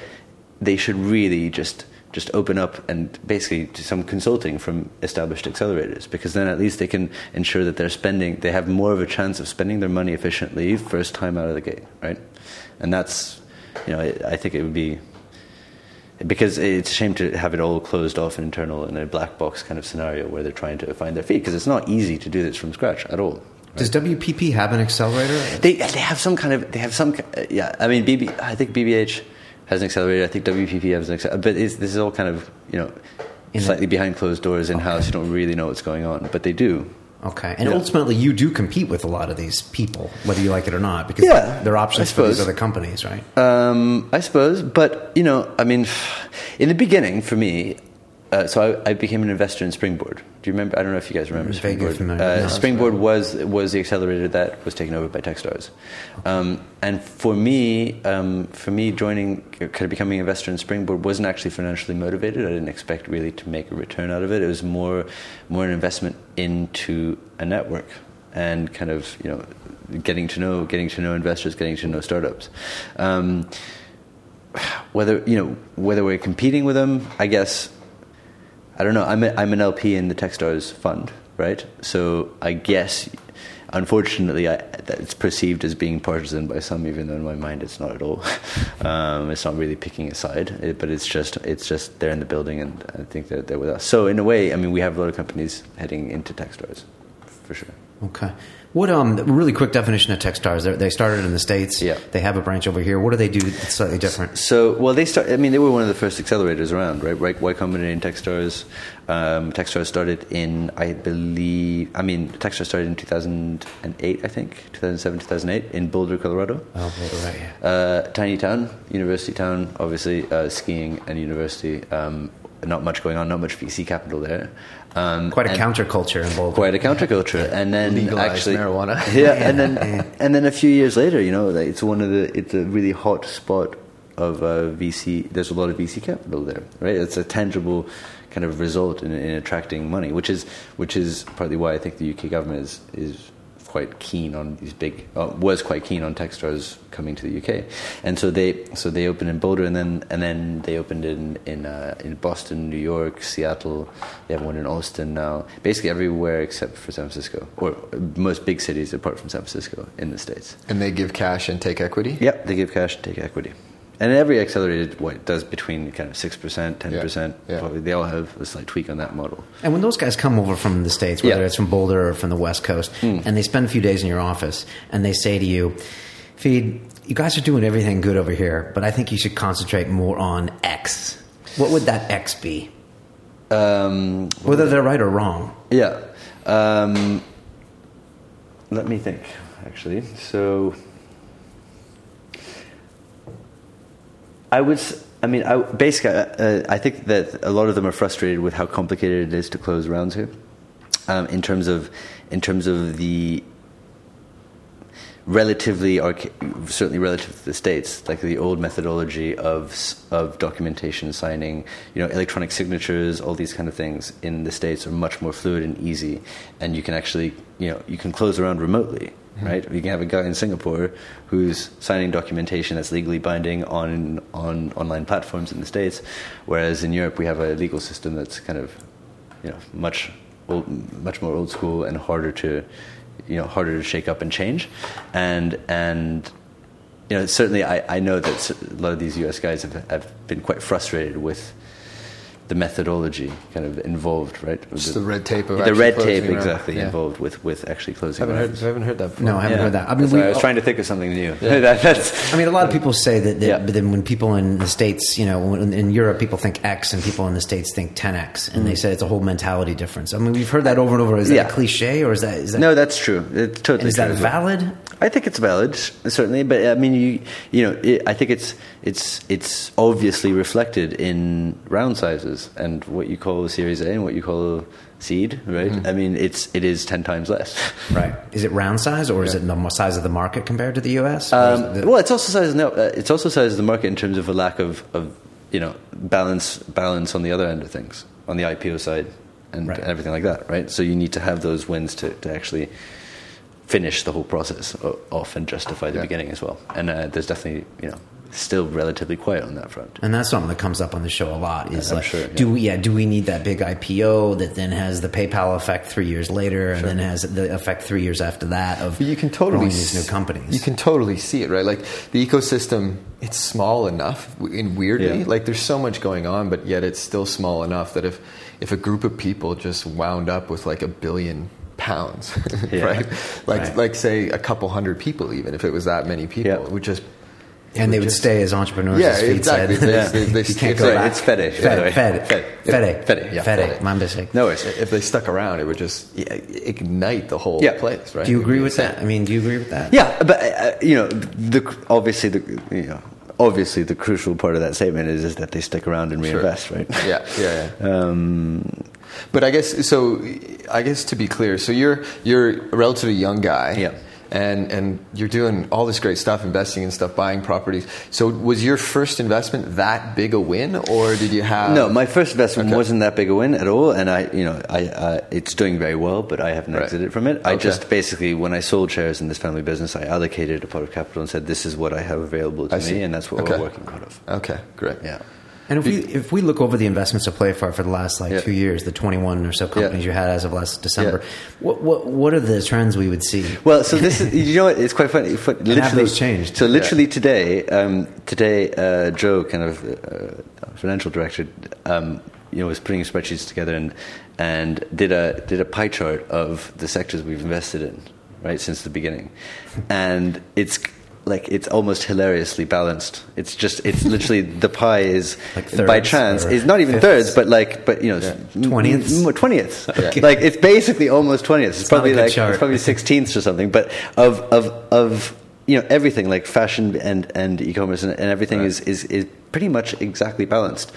they should really just just open up and basically do some consulting from established accelerators because then at least they can ensure that they're spending they have more of a chance of spending their money efficiently first time out of the gate right and that's you know i, I think it would be because it's a shame to have it all closed off and internal in a black box kind of scenario where they're trying to find their feet because it's not easy to do this from scratch at all Does WPP have an accelerator? they they have some kind of they have some uh, yeah. I mean, BB. I think BBH has an accelerator. I think WPP has an accelerator. But it's, this is all kind of you know In slightly behind closed doors in house. You don't really know what's going on, but they do. Okay, and Yeah. ultimately, you do compete with a lot of these people, whether you like it or not, because Yeah, they're options for these other companies, right? Um, I suppose, but you know, I mean, in the beginning, for me, uh, so I, I became an investor in Springboard. Do you remember? I don't know if you guys remember Springboard. familiar, Uh, no. Springboard was was the accelerator that was taken over by Techstars, um, and for me, um, for me, joining, kind of becoming an investor in Springboard wasn't actually financially motivated. I didn't expect really to make a return out of it. It was more more an investment into a network and kind of you know getting to know getting to know investors, getting to know startups. Um, whether you know whether we're competing with them, I guess I don't know. I'm a, I'm an LP in the Techstars fund, right? So I guess unfortunately, I, it's perceived as being partisan by some, even though in my mind it's not at all. um, it's not really picking a side, it, but it's just it's just they're in the building, and I think they're they're with us. So in a way, I mean, we have a lot of companies heading into Techstars, for sure. Okay. What um really quick definition of Techstars? They're, they started in the states. Yeah. They have a branch over here. What do they do that's slightly different? So, well, they start. I mean, they were one of the first accelerators around, right? Right, Y Combinator and Techstars. Um, Techstars started in, I believe. I mean, Techstars started in 2008, I think, 2007, 2008, in Boulder, Colorado. Oh, Boulder, right. Yeah. Uh, tiny town, university town, obviously uh, skiing and university. Um, not much going on, not much VC capital there. Um, Quite a and- counterculture in Boulder. quite a counterculture, and then Legalized actually marijuana. Yeah, and then and then a few years later, you know, like, it's one of the it's a really hot spot of uh, VC. There's a lot of VC capital there, right? It's a tangible kind of result in, in attracting money, which is which is partly why I think the UK government is is quite keen on these big uh, was quite keen on Techstars coming to the UK, and so they so they opened in Boulder and then and then they opened in in uh, in Boston, New York, Seattle. They have one in Austin now. Basically everywhere except for San Francisco, or most big cities apart from San Francisco in the states. And they give cash and take equity. Yep, they give cash and take equity. And every accelerated what does between kind of six percent, ten percent. Yeah. Probably they all have a slight tweak on that model. And when those guys come over from the States, whether Yeah. it's from Boulder or from the West Coast, and they spend a few days in your office and they say to you, Feed, you guys are doing everything good over here, but I think you should concentrate more on X. What would that X be? Um, Whether they're right or wrong. Yeah. Um, let me think, actually. So, I would. I mean, I, basically, uh, I think that a lot of them are frustrated with how complicated it is to close rounds here. Um, in terms of, in terms of the relatively, archa- certainly relative to the states, like the old methodology of of documentation signing, you know, electronic signatures, all these kind of things in the states are much more fluid and easy, and you can actually, you know, you can close around remotely. Mm-hmm. Right, you can have a guy in Singapore who's signing documentation that's legally binding on on online platforms in the states, whereas in Europe we have a legal system that's kind of, you know, much old, much more old school and harder to, you know, harder to shake up and change, and and you know certainly I, I know that a lot of these U.S. guys have have been quite frustrated with the methodology kind of involved, right? Just the red tape of the red tape around. exactly Yeah. involved with with actually closing. haven't heard. I haven't heard that before. No, I haven't Yeah. heard that. I mean, we, I was trying to think of something new. That- that's I mean, a lot of people say that, that Yeah. but then when people in the states, you know, when, in Europe, people think X, and people in the states think 10X, and they mm. say it's a whole mentality difference. I mean, we've heard that over and over. Is that Yeah. a cliche, or is that is that no, that's true. It's totally is true that valid? I think it's valid, certainly, but I mean, you you know, it, I think it's it's it's obviously reflected in round sizes and what you call a Series A and what you call a seed, right? I mean, it's it is ten times less. Right? Is it round size, or is it the size of the market compared to the U.S.? Um, it the- well, it's also size. No, uh, it's also size of the market in terms of a lack of, of you know balance balance on the other end of things on the IPO side and Right. everything like that, right? So you need to have those wins to, to actually finish the whole process off and justify the Yeah. beginning as well. And uh, there's definitely you know still relatively quiet on that front. And that's something that comes up on the show a lot. Is I'm like, sure, yeah. do we, yeah, do we need that big IPO that then has the PayPal effect three years later, and then has the effect three years after that of But you can totally growing these new companies? You can totally see it, right? Like the ecosystem, it's small enough in weirdly. Yeah. Like there's so much going on, but yet it's still small enough that if if a group of people just wound up with like a billion pounds, Yeah. right? Like Right. like say a couple hundred people, even if it was that many people, Yeah. it would just and they would just- stay as entrepreneurs. Yeah, as exactly. Said. They- they- they- you can't go back. it's Fede, Fede, by the way. Fede, Fede. Fede, Fede, yeah, Fede. Fede. My mistake. No if they stuck around, it would just ignite the whole Yeah. place, right? Do you agree with that? I mean, do you agree with that? Yeah, but uh, you know, the obviously the you know obviously the crucial part of that statement is is that they stick around and Sure. reinvest, right? Yeah, yeah, yeah. Um, But I guess so. I guess to be clear, so you're you're a relatively young guy, Yeah. And and you're doing all this great stuff, investing in stuff, buying properties. So was your first investment that big a win, or did you have no, my first investment Okay. wasn't that big a win at all, and I, you know, I, uh, it's doing very well, but I haven't Right. exited from it. I Okay. just basically, when I sold shares in this family business, I allocated a part of capital and said, "This is what I have available to I me, see. and that's what Okay. we're working out of." Okay, great. Yeah. And if we if we look over the investments of Playfair for the last like Yeah. two years, the twenty one or so companies you had as of last December, Yeah. what what what are the trends we would see? Well, so this is you know what? It's quite funny. Fu- Literally, those changed? So literally today, um, today, uh, Joe, kind of uh, financial director, um, you know, was putting spreadsheets together and and did a did a pie chart of the sectors we've invested in, right, since the beginning, and it's. Like it's almost hilariously balanced. It's just it's literally the pie is Like by chance. It's not even fifths? thirds, but like but you know Twentieths? twentieths. Okay. Like it's basically almost twentieths. It's, It's probably like chart. it's probably sixteenths or something. But of of of you know everything like fashion and and e-commerce and, and everything is, is is pretty much exactly balanced.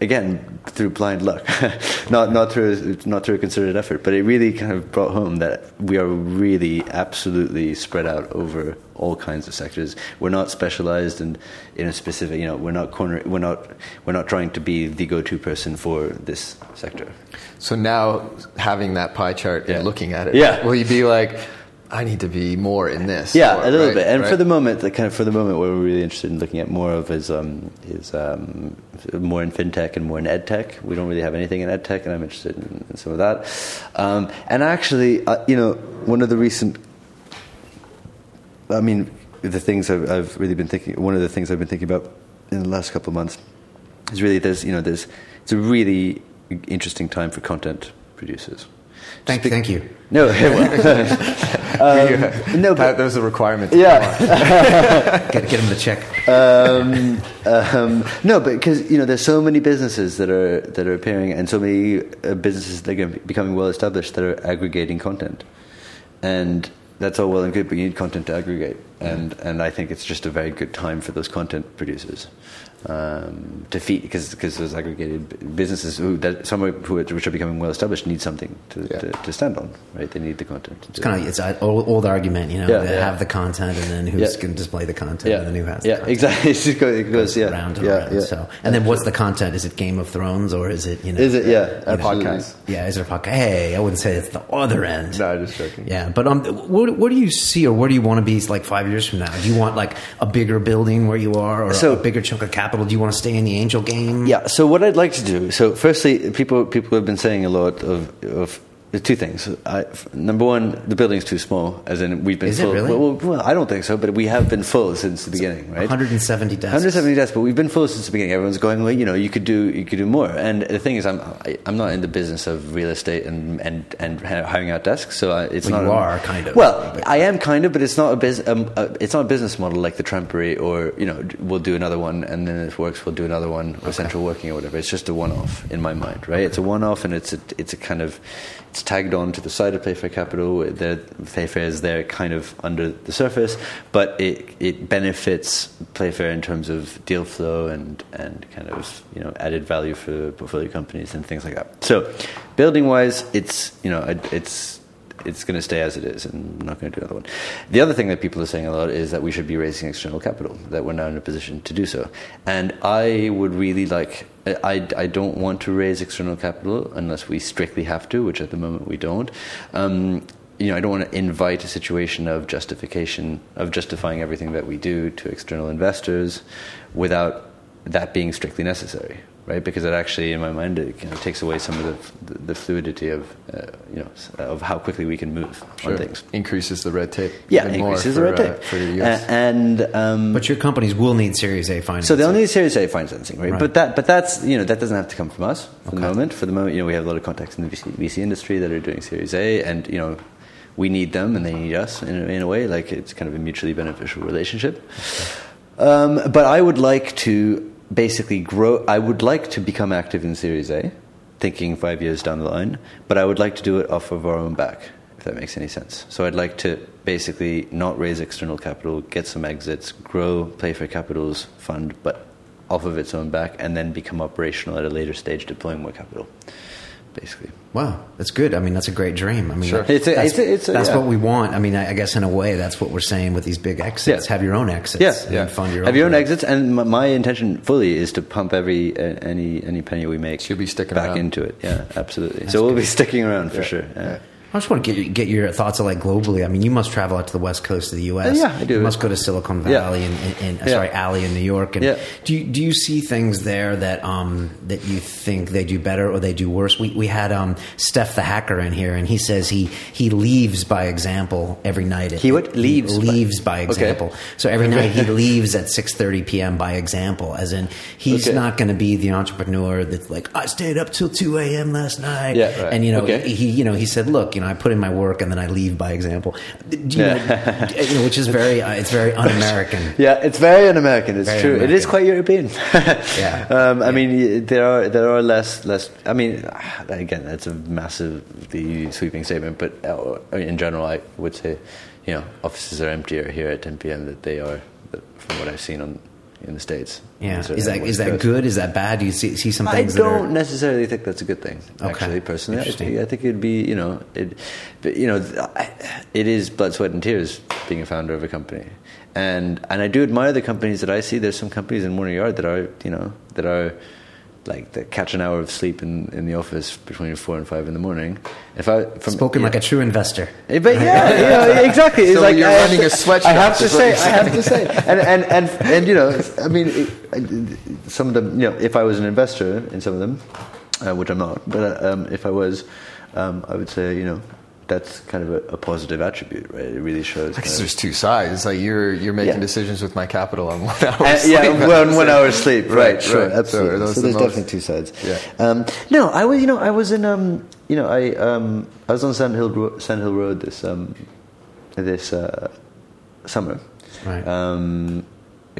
Again, through blind luck, not not through not through a concerted effort, but it really kind of brought home that we are really absolutely spread out over all kinds of sectors. We're not specialized in in a specific. You know, we're not corner. We're not we're not trying to be the go-to person for this sector. So now having that pie chart Yeah. and looking at it, Yeah. will you be like, I need to be more in this? Yeah, or- a little right, bit. And right? for the moment, the kind of for the moment, what we're really interested in looking at more of is um, is um, more in fintech and more in edtech. We don't really have anything in edtech, and I'm interested in, in some of that. Um, and actually, uh, you know, one of the recent, I mean, the things I've, I've really been thinking. One of the things I've been thinking about in the last couple of months is really there's you know there's it's a really interesting time for content producers. Thank Just be- thank you. No, um, no, but that was a requirement. yeah. Get get them to check. um, um, no, but because you know, there's so many businesses that are that are appearing, and so many uh, businesses that are becoming well established that are aggregating content, and that's all well and good, but you need content to aggregate, and and I think it's just a very good time for those content producers um, to feed because because those aggregated businesses who that some are, who are, which are becoming well established need something to, Yeah. to, to stand on, right? They need the content. It's kind of it's an old, old argument, you know. Yeah, they yeah. have the content, and then who's going to display the content, yeah, and then who has yeah, exactly. It just goes, it goes yeah, round and yeah, yeah. So, and then what's the content? Is it Game of Thrones or is it you know? Is it? Yeah, A podcast. Yeah, is it a podcast? Hey, I wouldn't say it's the other end. No, just joking. Yeah, but um, what, what do you see, or where do you want to be like five years from now? Do you want like a bigger building where you are, or So- a bigger chunk of capital? Do you want to stay in the angel game? Yeah. So what I'd like to do. So firstly, people people have been saying a lot of of two things. I, number one, the building's too small. As in, we've been Is it full. really? Well, well, I don't think so, but we have been full since the beginning, right? 170 desks. 170 desks, but we've been full since the beginning. Everyone's going, well, you know, you could do, you could do more. And the thing is, I'm, I, I'm not in the business of real estate and and, and hiring out desks, so I, it's Well, not. you a- are, kind of. Well, But- I am kind of, but it's not a business. Um, uh, it's not a business model like the Trampery, or you know, we'll do another one, and then if it works, we'll do another one, or central working, or whatever. It's just a one-off in my mind, right? It's a one-off, and it's a, it's a kind of, it's tagged on to the side of Playfair Capital. The Playfair is there, kind of under the surface, but it it benefits Playfair in terms of deal flow and and kind of you know added value for portfolio companies and things like that. So, building-wise, it's you know it's it's going to stay as it is, and I'm not going to do another one. The other thing that people are saying a lot is that we should be raising external capital, that we're now in a position to do so. And I would really like, I, I don't want to raise external capital unless we strictly have to, which at the moment we don't. Um, you know, I don't want to invite a situation of justification, of justifying everything that we do to external investors without that being strictly necessary, right? Because it actually, in my mind, it kind of takes away some of the, the, the fluidity of, uh, you know, of how quickly we can move Sure. on things. Increases the red tape. Yeah, even more increases for, the red uh, tape. for the Uh, US. and um, But your companies will need Series A financing. so they'll need Series A financing, right? Right. But that, but that's you know that doesn't have to come from us for the moment. For the moment, you know, we have a lot of contacts in the VC, VC industry that are doing Series A, and you know, we need them and they need us in, a- in a way. Like it's kind of a mutually beneficial relationship. Um, but I would like to basically grow. I would like to become active in Series A, thinking five years down the line. But I would like to do it off of our own back, if that makes any sense. So I'd like to basically not raise external capital, get some exits, grow Playfair Capital's fund, but off of its own back, and then become operational at a later stage, deploying more capital. Basically. Wow, that's good. I mean, that's a great dream. I mean, Sure. It's a- that's, it's a- it's a- that's yeah. what we want. I mean, I, I guess in a way, that's what we're saying with these big exits. Yeah. Have your own exits. Yeah, and yeah. Fund your Have own your own growth. exits, and my, my intention fully is to pump every uh, any any penny we make So you'll be sticking back around. into it. Yeah, absolutely. so we'll be sticking around for Yeah, sure. Yeah. yeah. I just want to get get your thoughts of like globally. I mean, you must travel out to the west coast of the U.S. Yeah, I do. You must go to Silicon Yeah. Valley and, and, and Yeah. sorry, Alley in New York. And Yeah. do you, do you see things there that um that you think they do better or they do worse? We we had um Steph the hacker in here, and he says he he leaves by example every night. At, He what? Leaves by- leaves by, Okay. example. So every night he leaves at six thirty p.m. by example, as in he's Okay. not going to be the entrepreneur that's like I stayed up till two a.m. last night. Yeah, right. and you know Okay. he you know he said, look, you know I put in my work and then I leave by example, you know, you know, which is very uh, it's very un-American. Yeah, it's very un-American. It's Very true. It is quite European. Yeah. Um, I mean, there are there are less less. I mean, again, that's a massively sweeping statement. But uh, in general, I would say, you know, offices are emptier here at 10 p.m. that they are, from what I've seen on in the states. Yeah, is that is that Coast. good? Is that bad? Do you see see some I things that don't are necessarily think that's a good thing. Okay. Actually, personally, I think, I think it'd be you know it, but you know I- it is blood, sweat, and tears being a founder of a company, and and I do admire the companies that I see. There's some companies in Morning Yard that are you know that are like that catch an hour of sleep in, in the office between four and five in the morning. If I from, spoken you like a true investor? Eh, But yeah, yeah, exactly. It's So like you're I have running to- a sweatshop, I have to say, I have to say, and and and and you know, I mean, it, some of them. You know, if I was an investor in some of them, uh, which I'm not, but uh, um, if I was, um, I would say, you know, that's kind of a, a positive attribute, right? It really shows. I guess kind of- there's two sides. Like you're you're making Yeah. decisions with my capital on one hour. Uh, sleep. yeah, one, one hour sleep, right? Right, sure, right. So absolutely. So, the there's most- definitely two sides. Yeah. Um, no, I was, you know, I was in, um, you know, I, um, I was on Sand Hill, Ro- Sand Hill Road this, um, this uh, summer. Right. Um,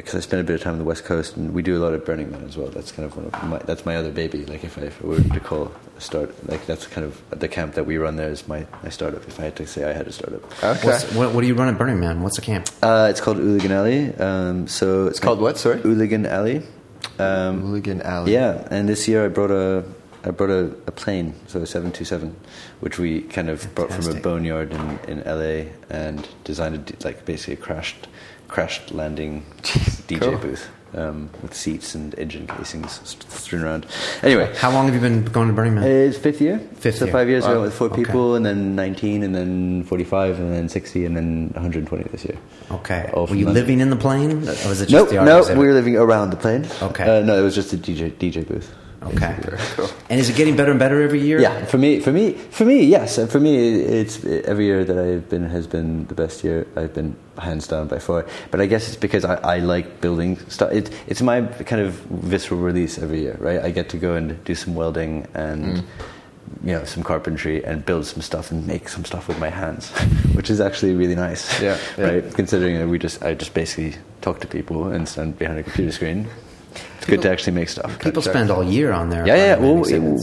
because I spend a bit of time on the west coast, and we do a lot of Burning Man as well. That's kind of one of my that's my other baby. Like if I, if I were to call a start, like that's kind of the camp that we run there is my, my startup. If I had to say I had a startup, Okay. What's, what, what do you run at Burning Man? What's the camp? uh, it's called Ooligan Alley. Um, so it's called what, sorry? Ooligan Alley. Um, Hooligan Alley. yeah, and this year I brought a I brought a, a plane, so a seven two seven, which we kind of brought from a boneyard in, in LA and designed a, d- like basically a crashed crashed landing DJ cool. booth um, with seats and engine casings strewn around. Anyway, How long have you been going to Burning Man? it's fifth year. Fifth so year. five years Wow. ago with four Okay. people, and then nineteen, and then forty-five, and then sixty, and then one hundred and twenty this year. Okay. all Were you London. living in the plane, or was it just Nope, the art no, exhibit? we were living around the plane. Okay. uh, no, it was just a DJ DJ booth. Okay. Very cool. And is it getting better and better every year? Yeah, for me, for me, for me, yes. And for me, it's every year that I've been has been the best year. I've been hands down by far. But I guess it's because I, I like building stuff. It, it's my kind of visceral release every year, right? I get to go and do some welding and. Mm. You know, some carpentry and build some stuff and make some stuff with my hands, which is actually really nice. Yeah, yeah. right. Considering that we just, I just basically talk to people and stand behind a computer screen. It's good to actually make stuff. People spend all year on there. Yeah, yeah. Well,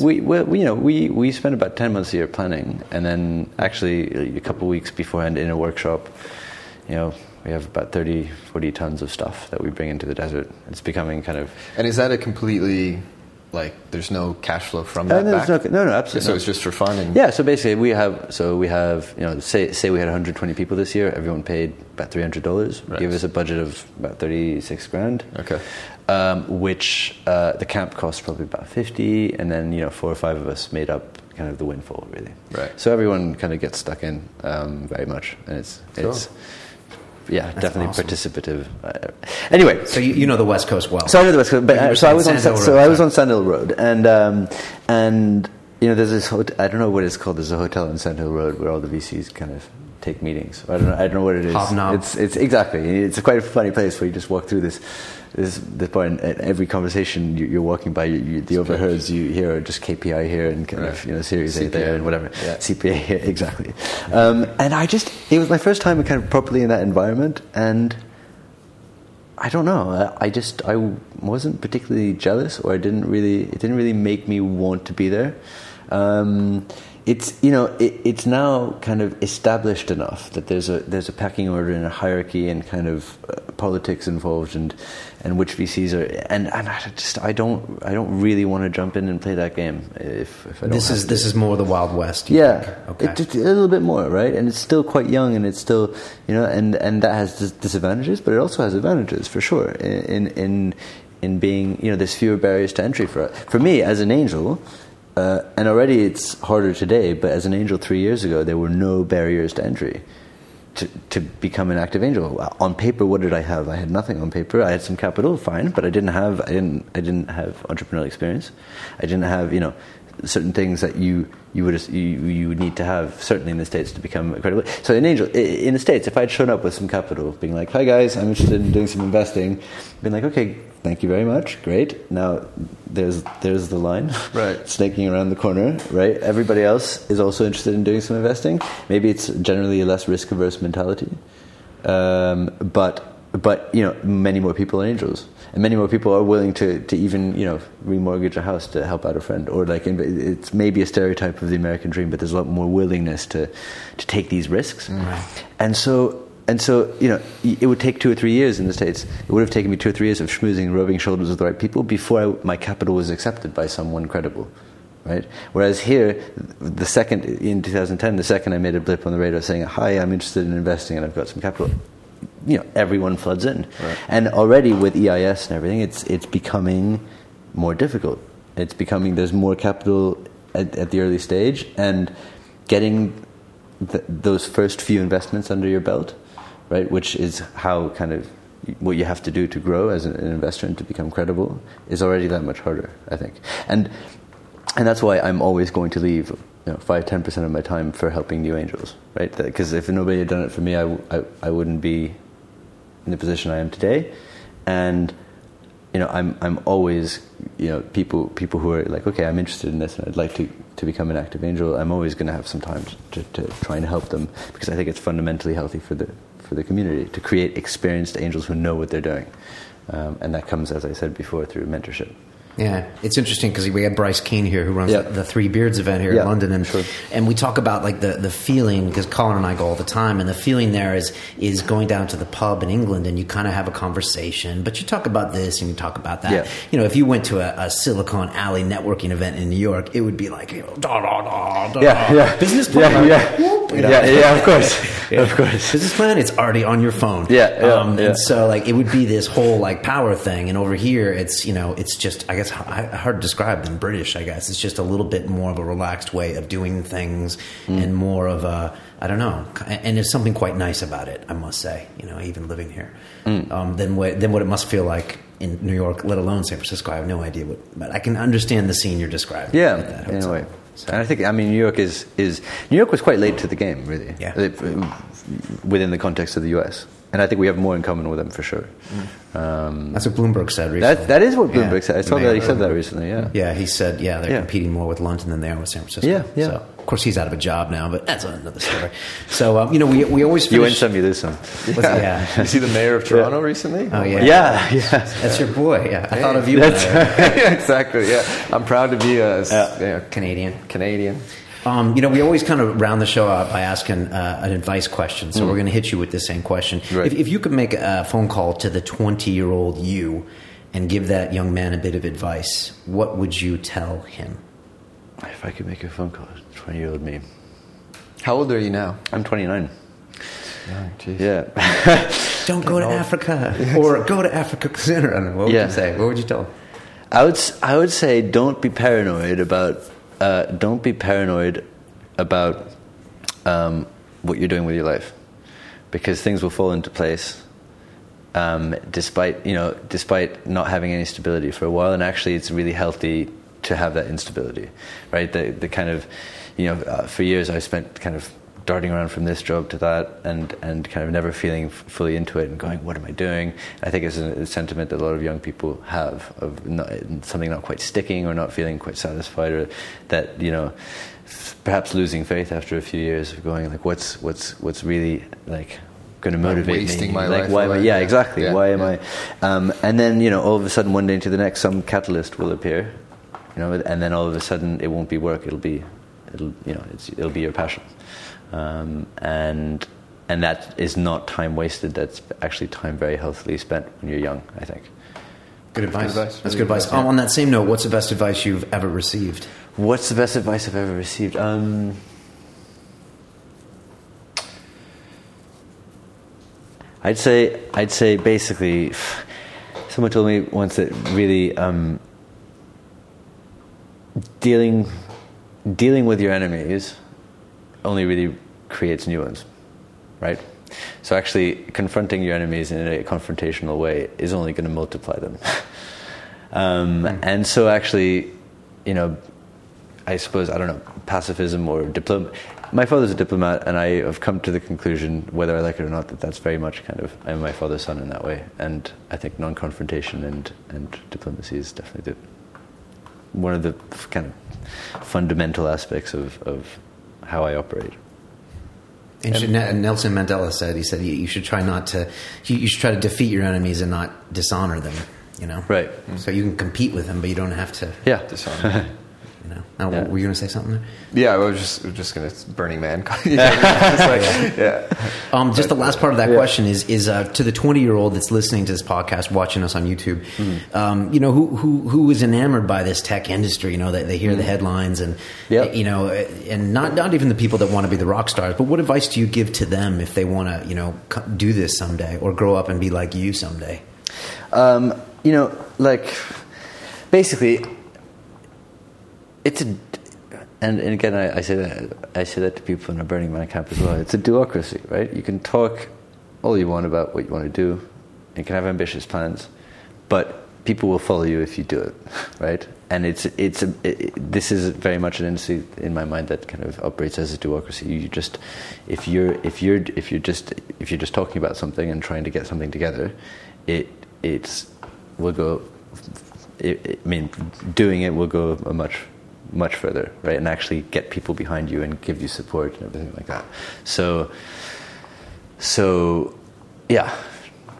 we, we, we, you know, we, we spend about ten months a year planning, and then actually a couple of weeks beforehand in a workshop, you know, we have about 30, 40 tons of stuff that we bring into the desert. It's becoming kind of. And is that a completely like? There's no cash flow from Uh, that. no, back? no, no, no, absolutely. So not. it's just for fun and Yeah, so basically we have so we have you know say say we had 120 people this year. Everyone paid about 300 dollars. Right. Give us a budget of about 36 grand. Okay. Um, which uh, the camp cost probably about 50, and then you know four or five of us made up kind of the windfall really. Right. So everyone kind of gets stuck in um, very much, and it's Cool. it's yeah That's definitely awesome. participative. Uh, anyway, So you, you know the West Coast well. so I know the West Coast, but But uh, so I saying was on Sand Hill so Road, I was sorry. on Sand Hill Road, and um, and you know there's this hot- I don't know what it's called. There's a hotel on Sand Hill Road where all the VCs kind of take meetings. I don't know. I don't know what it is. Hobnob. It's it's exactly. It's a quite a funny place where you just walk through this. This, this and at every conversation you, you're walking by, you, you, the overheards you hear are just KPI here and kind of you know Series A CPA. there and whatever Yeah. CPA here exactly. Um, and I just it was my first time kind of properly in that environment, and I don't know. I, I just I wasn't particularly jealous, or I didn't really. It didn't really make me want to be there. Um, it's you know it, it's now kind of established enough that there's a there's a pecking order and a hierarchy and kind of uh, politics involved and and which VCs are and and I just I don't I don't really want to jump in and play that game if, if I don't. this is to. this is more the Wild West. you Yeah, think? Okay. it, a little bit more, right? And it's still quite young, and it's still, you know, and and that has dis- disadvantages, but it also has advantages for sure. In in in being, you know, there's fewer barriers to entry for for me as an angel. Uh, and already it's harder today. But as an angel three years ago, there were no barriers to entry to, to become an active angel. On paper, what did I have? I had nothing on paper. I had some capital, fine, but I didn't have I didn't I didn't have entrepreneurial experience. I didn't have you know certain things that you you would you, you would need to have certainly in the states to become credible. So in angel in the states, if I'd shown up with some capital, being like, "Hi guys, I'm interested in doing some investing," being like, "Okay, thank you very much, great." Now there's there's the line, Right. snaking around the corner, right? Everybody else is also interested in doing some investing. Maybe it's generally a less risk averse mentality, um, but but you know many more people are angels, and many more people are willing to to even you know remortgage a house to help out a friend, or like it's maybe a stereotype of the American dream, but there's a lot more willingness to to take these risks, mm. and so. And so, you know, it would take two or three years in the States. It would have taken me two or three years of schmoozing and rubbing shoulders with the right people before I, my capital was accepted by someone credible right? Whereas here, the second in 2010, the second I made a blip on the radar saying, "Hi, I'm interested in investing and I've got some capital," you know, everyone floods in, Right. and already with EIS and everything, it's it's becoming more difficult. It's becoming there's more capital at, at the early stage, and getting th- those first few investments under your belt, right? Which is how kind of what you have to do to grow as an, an investor and to become credible is already that much harder, I think. And and that's why I'm always going to leave you know, five ten percent of my time for helping new angels, right? Because if nobody had done it for me, I I wouldn't be in the position I am today, and you know I'm I'm always you know people people who are like okay I'm interested in this and I'd like to to become an active angel. I'm always going to have some time to, to, try and help them because I think it's fundamentally healthy for the for the community to create experienced angels who know what they're doing, um, and that comes as I said before through mentorship. Yeah, it's interesting because we had Bryce Keane here who runs Yeah. the, Three Beards event here Yeah, in London, and sure. and we talk about like the, the feeling because Colin and I go all the time, and the feeling there is is going down to the pub in England and you kind of have a conversation, but you talk about this and you talk about that. Yeah. You know, if you went to a, a Silicon Alley networking event in New York, it would be like you know, da da da da. Yeah, yeah. business plan. yeah. Whoop, you know. Yeah, yeah, of course. Of course. Business plan, it's already on your phone. Yeah, yeah, um, yeah. And so, like, it would be this whole like power thing, and over here, it's you know, it's just I guess h- hard to describe than British. I guess it's just a little bit more of a relaxed way of doing things, Mm. and more of a I don't know, and there's something quite nice about it. I must say, you know, even living here, Mm. um, than what than what it must feel like in New York, let alone San Francisco. I have no idea what, but I can understand the scene you're describing. Yeah, at that in a hotel. way. And I think I mean New York is is New York was quite late to the game, really. Yeah. Within the context of the U.S. And I think we have more in common with them for sure. Um, That's what Bloomberg said recently. that that is what Bloomberg Yeah. said. I saw that he said that recently. Yeah. Yeah, he said, yeah, they're Yeah. competing more with London than they are with San Francisco. Yeah, yeah. So, of course, he's out of a job now, but that's another story. So, um, you know, we, we always You win finish. some, you lose some. What's- yeah. You see the mayor of Toronto recently? Oh, yeah. Yeah, yeah. That's your boy. Yeah, I thought of you. That's- yeah, exactly. Yeah, I'm proud to be a Yeah. you Canadian. Canadian. Um, you know, we always kind of round the show out by asking uh, an advice question. So we're going to hit you with the same question. Mm. Right. If, if you could make a phone call to the 20 year old you and give that young man a bit of advice, what would you tell him? If I could make a phone call, to twenty-year-old me. How old are you now? I'm 29. Oh. Yeah. Don't go to Africa or go to Africa Center. I don't know. What would Yeah. you say? What would you tell him? I would s- I would say don't be paranoid about uh, don't be paranoid about um, what you're doing with your life because things will fall into place um, despite you know despite not having any stability for a while. And actually it's really healthy to have that instability right? The the kind of you know uh, for years I spent kind of darting around from this job to that and and kind of never feeling f- fully into it and going what am I doing? I think it's a, sentiment that a lot of young people have of not, something not quite sticking or not feeling quite satisfied or that you know perhaps losing faith after a few years of going like what's what's what's really like going to motivate wasting me my like life why am I, away. yeah exactly. Yeah, why am yeah. I um, and then you know all of a sudden one day into the next some catalyst will appear you know and then all of a sudden it won't be work. It'll be it'll you know it's, it'll be your passion um, and and that is not time wasted that's actually time very healthily spent when you're young I think Good advice. advice. That's good good advice. advice, Um, on that same note, what's the best advice you've ever received? What's the best advice I've ever received? Um, I'd say I'd say basically, someone told me once that really um, dealing dealing with your enemies only really creates new ones, right? So actually, confronting your enemies in a confrontational way is only going to multiply them. um, Hmm. And so, actually, you know, I suppose I don't know pacifism or diplomat. My father's a diplomat, and I have come to the conclusion, whether I like it or not, that that's very much kind of I'm my father's son in that way. And I think non-confrontation and and diplomacy is definitely the, one of the kind of fundamental aspects of of how I operate. And Ne- Nelson Mandela said, he said, you, you should try not to, you, you should try to defeat your enemies and not dishonor them, you know? Right. So you can compete with them, but you don't have to, Yeah. Dishonor. you know? Now, Yeah. were you going to say something there? yeah, I was just just gonna Burning Man. yeah, Just like- yeah. Um, just the last part of that question is is uh, to the twenty year old that's listening to this podcast, watching us on YouTube. Um, you know who who who is enamored by this tech industry. You know they, they hear the headlines and Yep. you know and not not even the people that want to be the rock stars. But what advice do you give to them if they want to you know do this someday or grow up and be like you someday? Um, you know, like basically, it's a, and, and again, I, I say that I say that to people in a Burning Man camp as well. It's a do-ocracy, right? You can talk all you want about what you want to do, you can have ambitious plans, but people will follow you if you do it, right? And it's it's a, it, this is very much an industry in my mind that kind of operates as a do-ocracy. You just if you're if you're if you're just if you're just talking about something and trying to get something together, it it's will go. It, I mean, doing it will go a much much further, right? And actually get people behind you and give you support and everything like that. So, so yeah,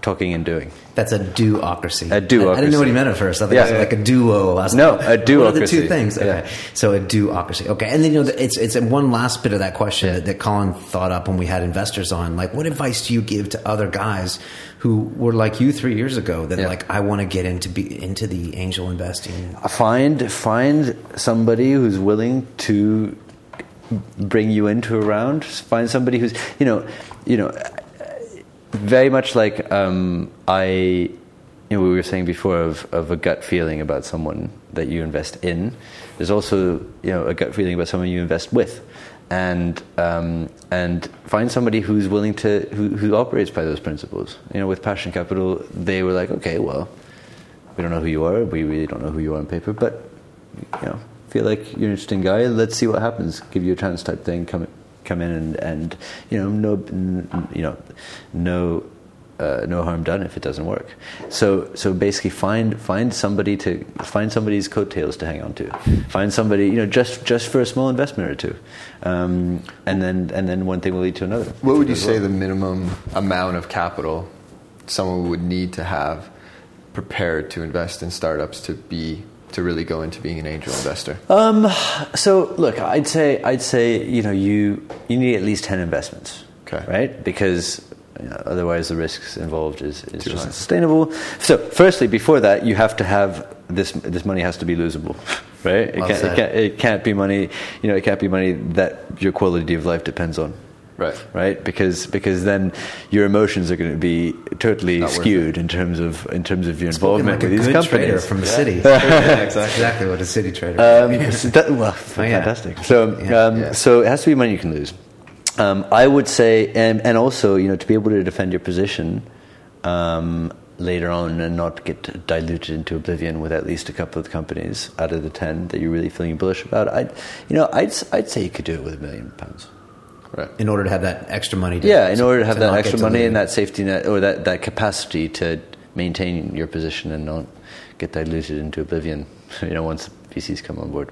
talking and doing. That's a do-ocracy. A do-ocracy. I didn't know what he meant at first. I thought Yeah. it was like a duo. I No, a What are the two things? Okay. Yeah. So a do-ocracy. Okay. And then, you know, it's, it's one last bit of that question that, that Colin thought up when we had investors on. Like, what advice do you give to other guys who were like you three years ago that Yeah. like, I want to get into be, into the angel investing? Find find somebody who's willing to bring you into a round. Find somebody who's you know you know very much like um, I you know we were saying before of, of a gut feeling about someone that you invest in. There's also you know a gut feeling about someone you invest with. And um, and find somebody who's willing to who, who operates by those principles. You know, with Passion Capital, they were like, okay, well, we don't know who you are. We really don't know who you are on paper, but you know, feel like you're an interesting guy. Let's see what happens. Give you a chance, type thing. Come, come in and, and you know, no, n- you know, no, uh, no harm done if it doesn't work. So, so basically, find find somebody to find somebody's coattails to hang on to. Find somebody, you know, just just for a small investment or two, um, and then and then one thing will lead to another. What would you say well. the minimum amount of capital someone would need to have prepared to invest in startups to be to really go into being an angel investor? Um, so look, I'd say I'd say you know you you need at least ten investments, Okay. right? Because you know, otherwise the risks involved is, is Too just high. not sustainable. So firstly, before that, you have to have this this money has to be losable, right? It Well can't, it can't it can't be money you know it can't be money that your quality of life depends on. Right. Right, because because then your emotions are going to be totally Not skewed in terms of in terms of your Spoken involvement like a with these good companies. from the city. yeah, That's exactly what a city trader Um, so that, well, Oh, yeah. fantastic. So, Yeah. um, Yeah. so it has to be money you can lose. Um, I would say, and, and also, you know, to be able to defend your position um, later on and not get diluted into oblivion with at least a couple of companies out of the ten that you're really feeling bullish about. I'd, you know, I'd, I'd say you could do it with a million pounds. Right. in order to have that extra money. To, Yeah, in order to have that extra money and that safety net or that, that capacity to maintain your position and not get diluted into oblivion. You know, once VCs come on board.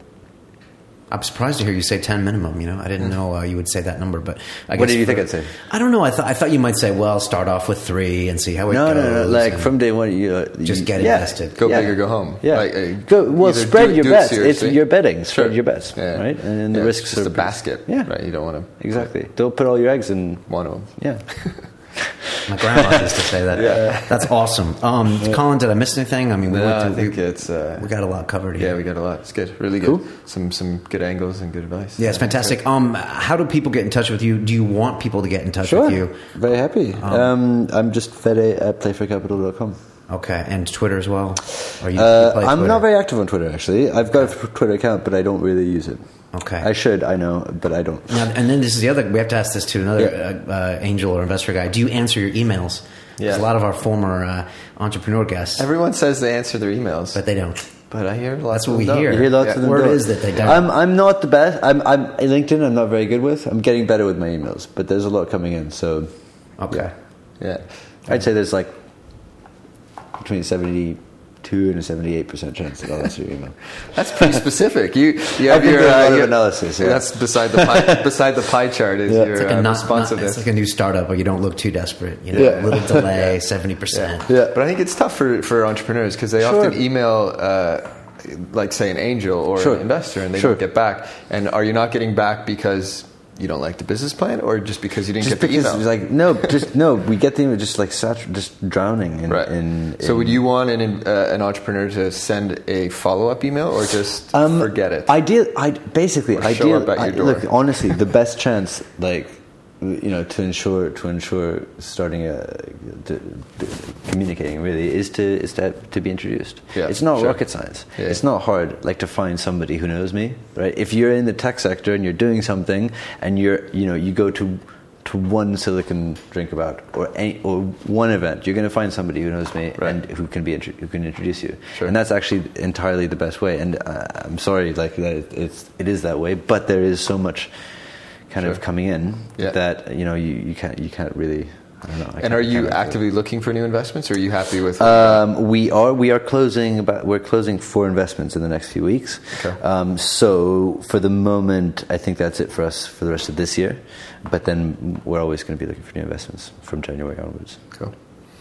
I'm surprised to hear you say ten minimum. You know, I didn't know uh, you would say that number, but I What guess did you think I'd say? I don't know. I thought I thought you might say, well, start off with three and see how it No, goes. no, no. Like from day one, you uh, Just get yeah. invested. Go Yeah. big or go home. Yeah. Like, uh, go well. Spread do your do it bets. It's your you're betting. Spread Sure. your bets. Yeah. Right, and the risks it's just are a basket. Yeah, Right. You don't want to exactly. Don't put all your eggs in one of them. Yeah. My grandma used to say that. Yeah. That's awesome. Um, Colin, did I miss anything? I mean, we No, went I think we, it's. Uh, we got a lot covered yeah, we got a lot. It's good. Really good. Cool. Some some good angles and good advice. yeah, it's fantastic. Um, how do people get in touch with you? Do you want people to get in touch Sure. with you? Very happy. Um, I'm just Fede at playfaircapital.com. Okay, and Twitter as well. You, Uh, you I'm Twitter? not very active on Twitter actually. I've got a Twitter account, but I don't really use it. Okay. I should, I know, but I don't. Now, and then this is the other. We have to ask this to another Yeah. uh, uh, angel or investor guy. Do you answer your emails? Yeah. a lot of our former uh, entrepreneur guests, Everyone says they answer their emails, but they don't. but I hear lots That's what we hear. You hear lots Yeah. of them. Word don't. is that they don't. I'm, I'm not the best. I'm, I'm LinkedIn. I'm not very good with. I'm getting better with my emails, but there's a lot coming in. So Okay. Yeah. I'd say there's like between 72 and a 78 percent chance that I'll answer your email. That's pretty specific. You, you I've your, uh, your- analysis, yeah. That's beside the pie, beside the pie chart is Yeah. your It's like a uh, not, not, responsiveness. it's like a new startup, where you don't look too desperate. You know, Yeah. little delay, seventy percent. Yeah. But I think it's tough for, for entrepreneurs because they Sure. often email, uh, like say an angel or Sure. an investor, and they Sure. don't get back. And are you not getting back because you don't like the business plan, or just because you didn't Just get the email? like no, just no. We get the email just like just drowning in. right. in, so would you want an uh, an entrepreneur to send a follow up email, or just Um, forget it? Ideal, I basically Or ideal. up at your I-. Look, honestly, the best chance, like you know, to ensure to ensure starting a to, to communicating really is to is to to be introduced. Yeah, it's not sure. rocket science. Yeah. It's not hard, like to find somebody who knows me, right? If you're in the tech sector and you're doing something, and you're you know you go to to one silicon drink about or any, or one event, you're going to find somebody who knows me Right. and who can be who can introduce you. Sure. And that's actually entirely the best way. And uh, I'm sorry, like it's it is that way, but there is so much kind of coming in Yeah. that you know you, you can't you can't really. I don't know. I and are you actively looking for new investments, or are you happy with? Um, we are we are closing about we're closing four investments in the next few weeks. Okay. Um, so for the moment, I think that's it for us for the rest of this year. But then we're always going to be looking for new investments from January onwards. Cool.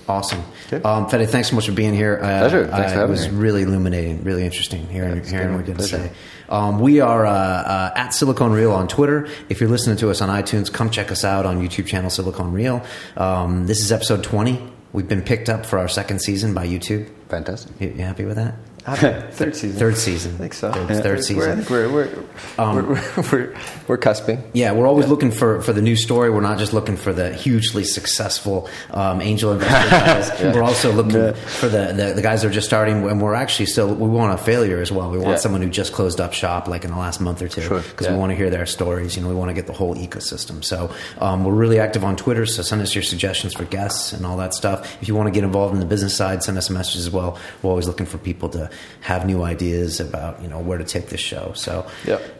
Awesome. Okay. Um, Fede, thanks so much for being here. Uh, Pleasure. Thanks uh, for having It was me. really illuminating, really interesting hearing, hearing what you had to say. Um, we are uh, uh, at Silicon Real on Twitter. If you're listening to us on iTunes, come check us out on YouTube channel Silicon Real. Um, this is episode 20. We've been picked up for our second season by YouTube. Fantastic. You, you happy with that? Third season. Third season. I think so. Third, Yeah. third We're- season. I we're we're, Um, we're, we're, we're, we're cusping. Yeah, we're always looking for, for the new story. We're not just looking for the hugely successful um, angel investor guys. We're also looking for the, the, the guys that are just starting, and we're actually still we want a failure as well. We want Yeah. someone who just closed up shop like in the last month or two Sure. because Yeah. we want to hear their stories. You know, we want to get the whole ecosystem. So um, we're really active on Twitter. So send us your suggestions for guests and all that stuff. If you want to get involved in the business side, send us a message as well. We're always looking for people to have new ideas about you know where to take this show. So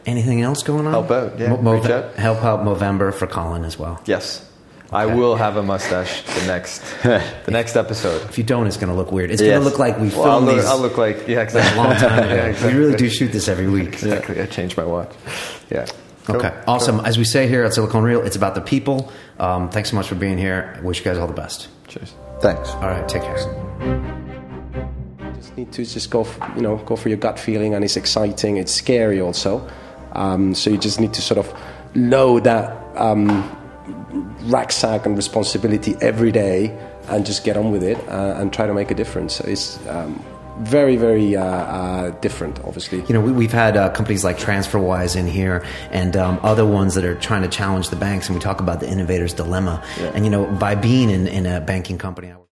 anything else going on? Help out, yeah. Mo- Reach out. help out Movember for Colin as well. Yes, I will have a mustache the next the next episode. If you don't, it's going to look weird. It's Yes. going to look like we Well, I'll filmed look, these I'll look like yeah, a long time ago. Yeah, exactly. We really do shoot this every week. Exactly. I changed my watch. Yeah. Cool. Okay, awesome. As we say here at Silicon Real, it's about the people. Um, thanks so much for being here. Wish you guys all the best. Cheers. Thanks. All right, take care. Need to just go, you know, go for your gut feeling, and it's exciting. It's scary also. Um, so you just need to sort of load that um, rucksack and responsibility every day, and just get on with it uh, and try to make a difference. So It's um, very, very uh, uh, different, obviously. You know, we, we've had uh, companies like TransferWise in here and um, other ones that are trying to challenge the banks, and we talk about the innovator's dilemma. And, you know, by being in, in a banking company, I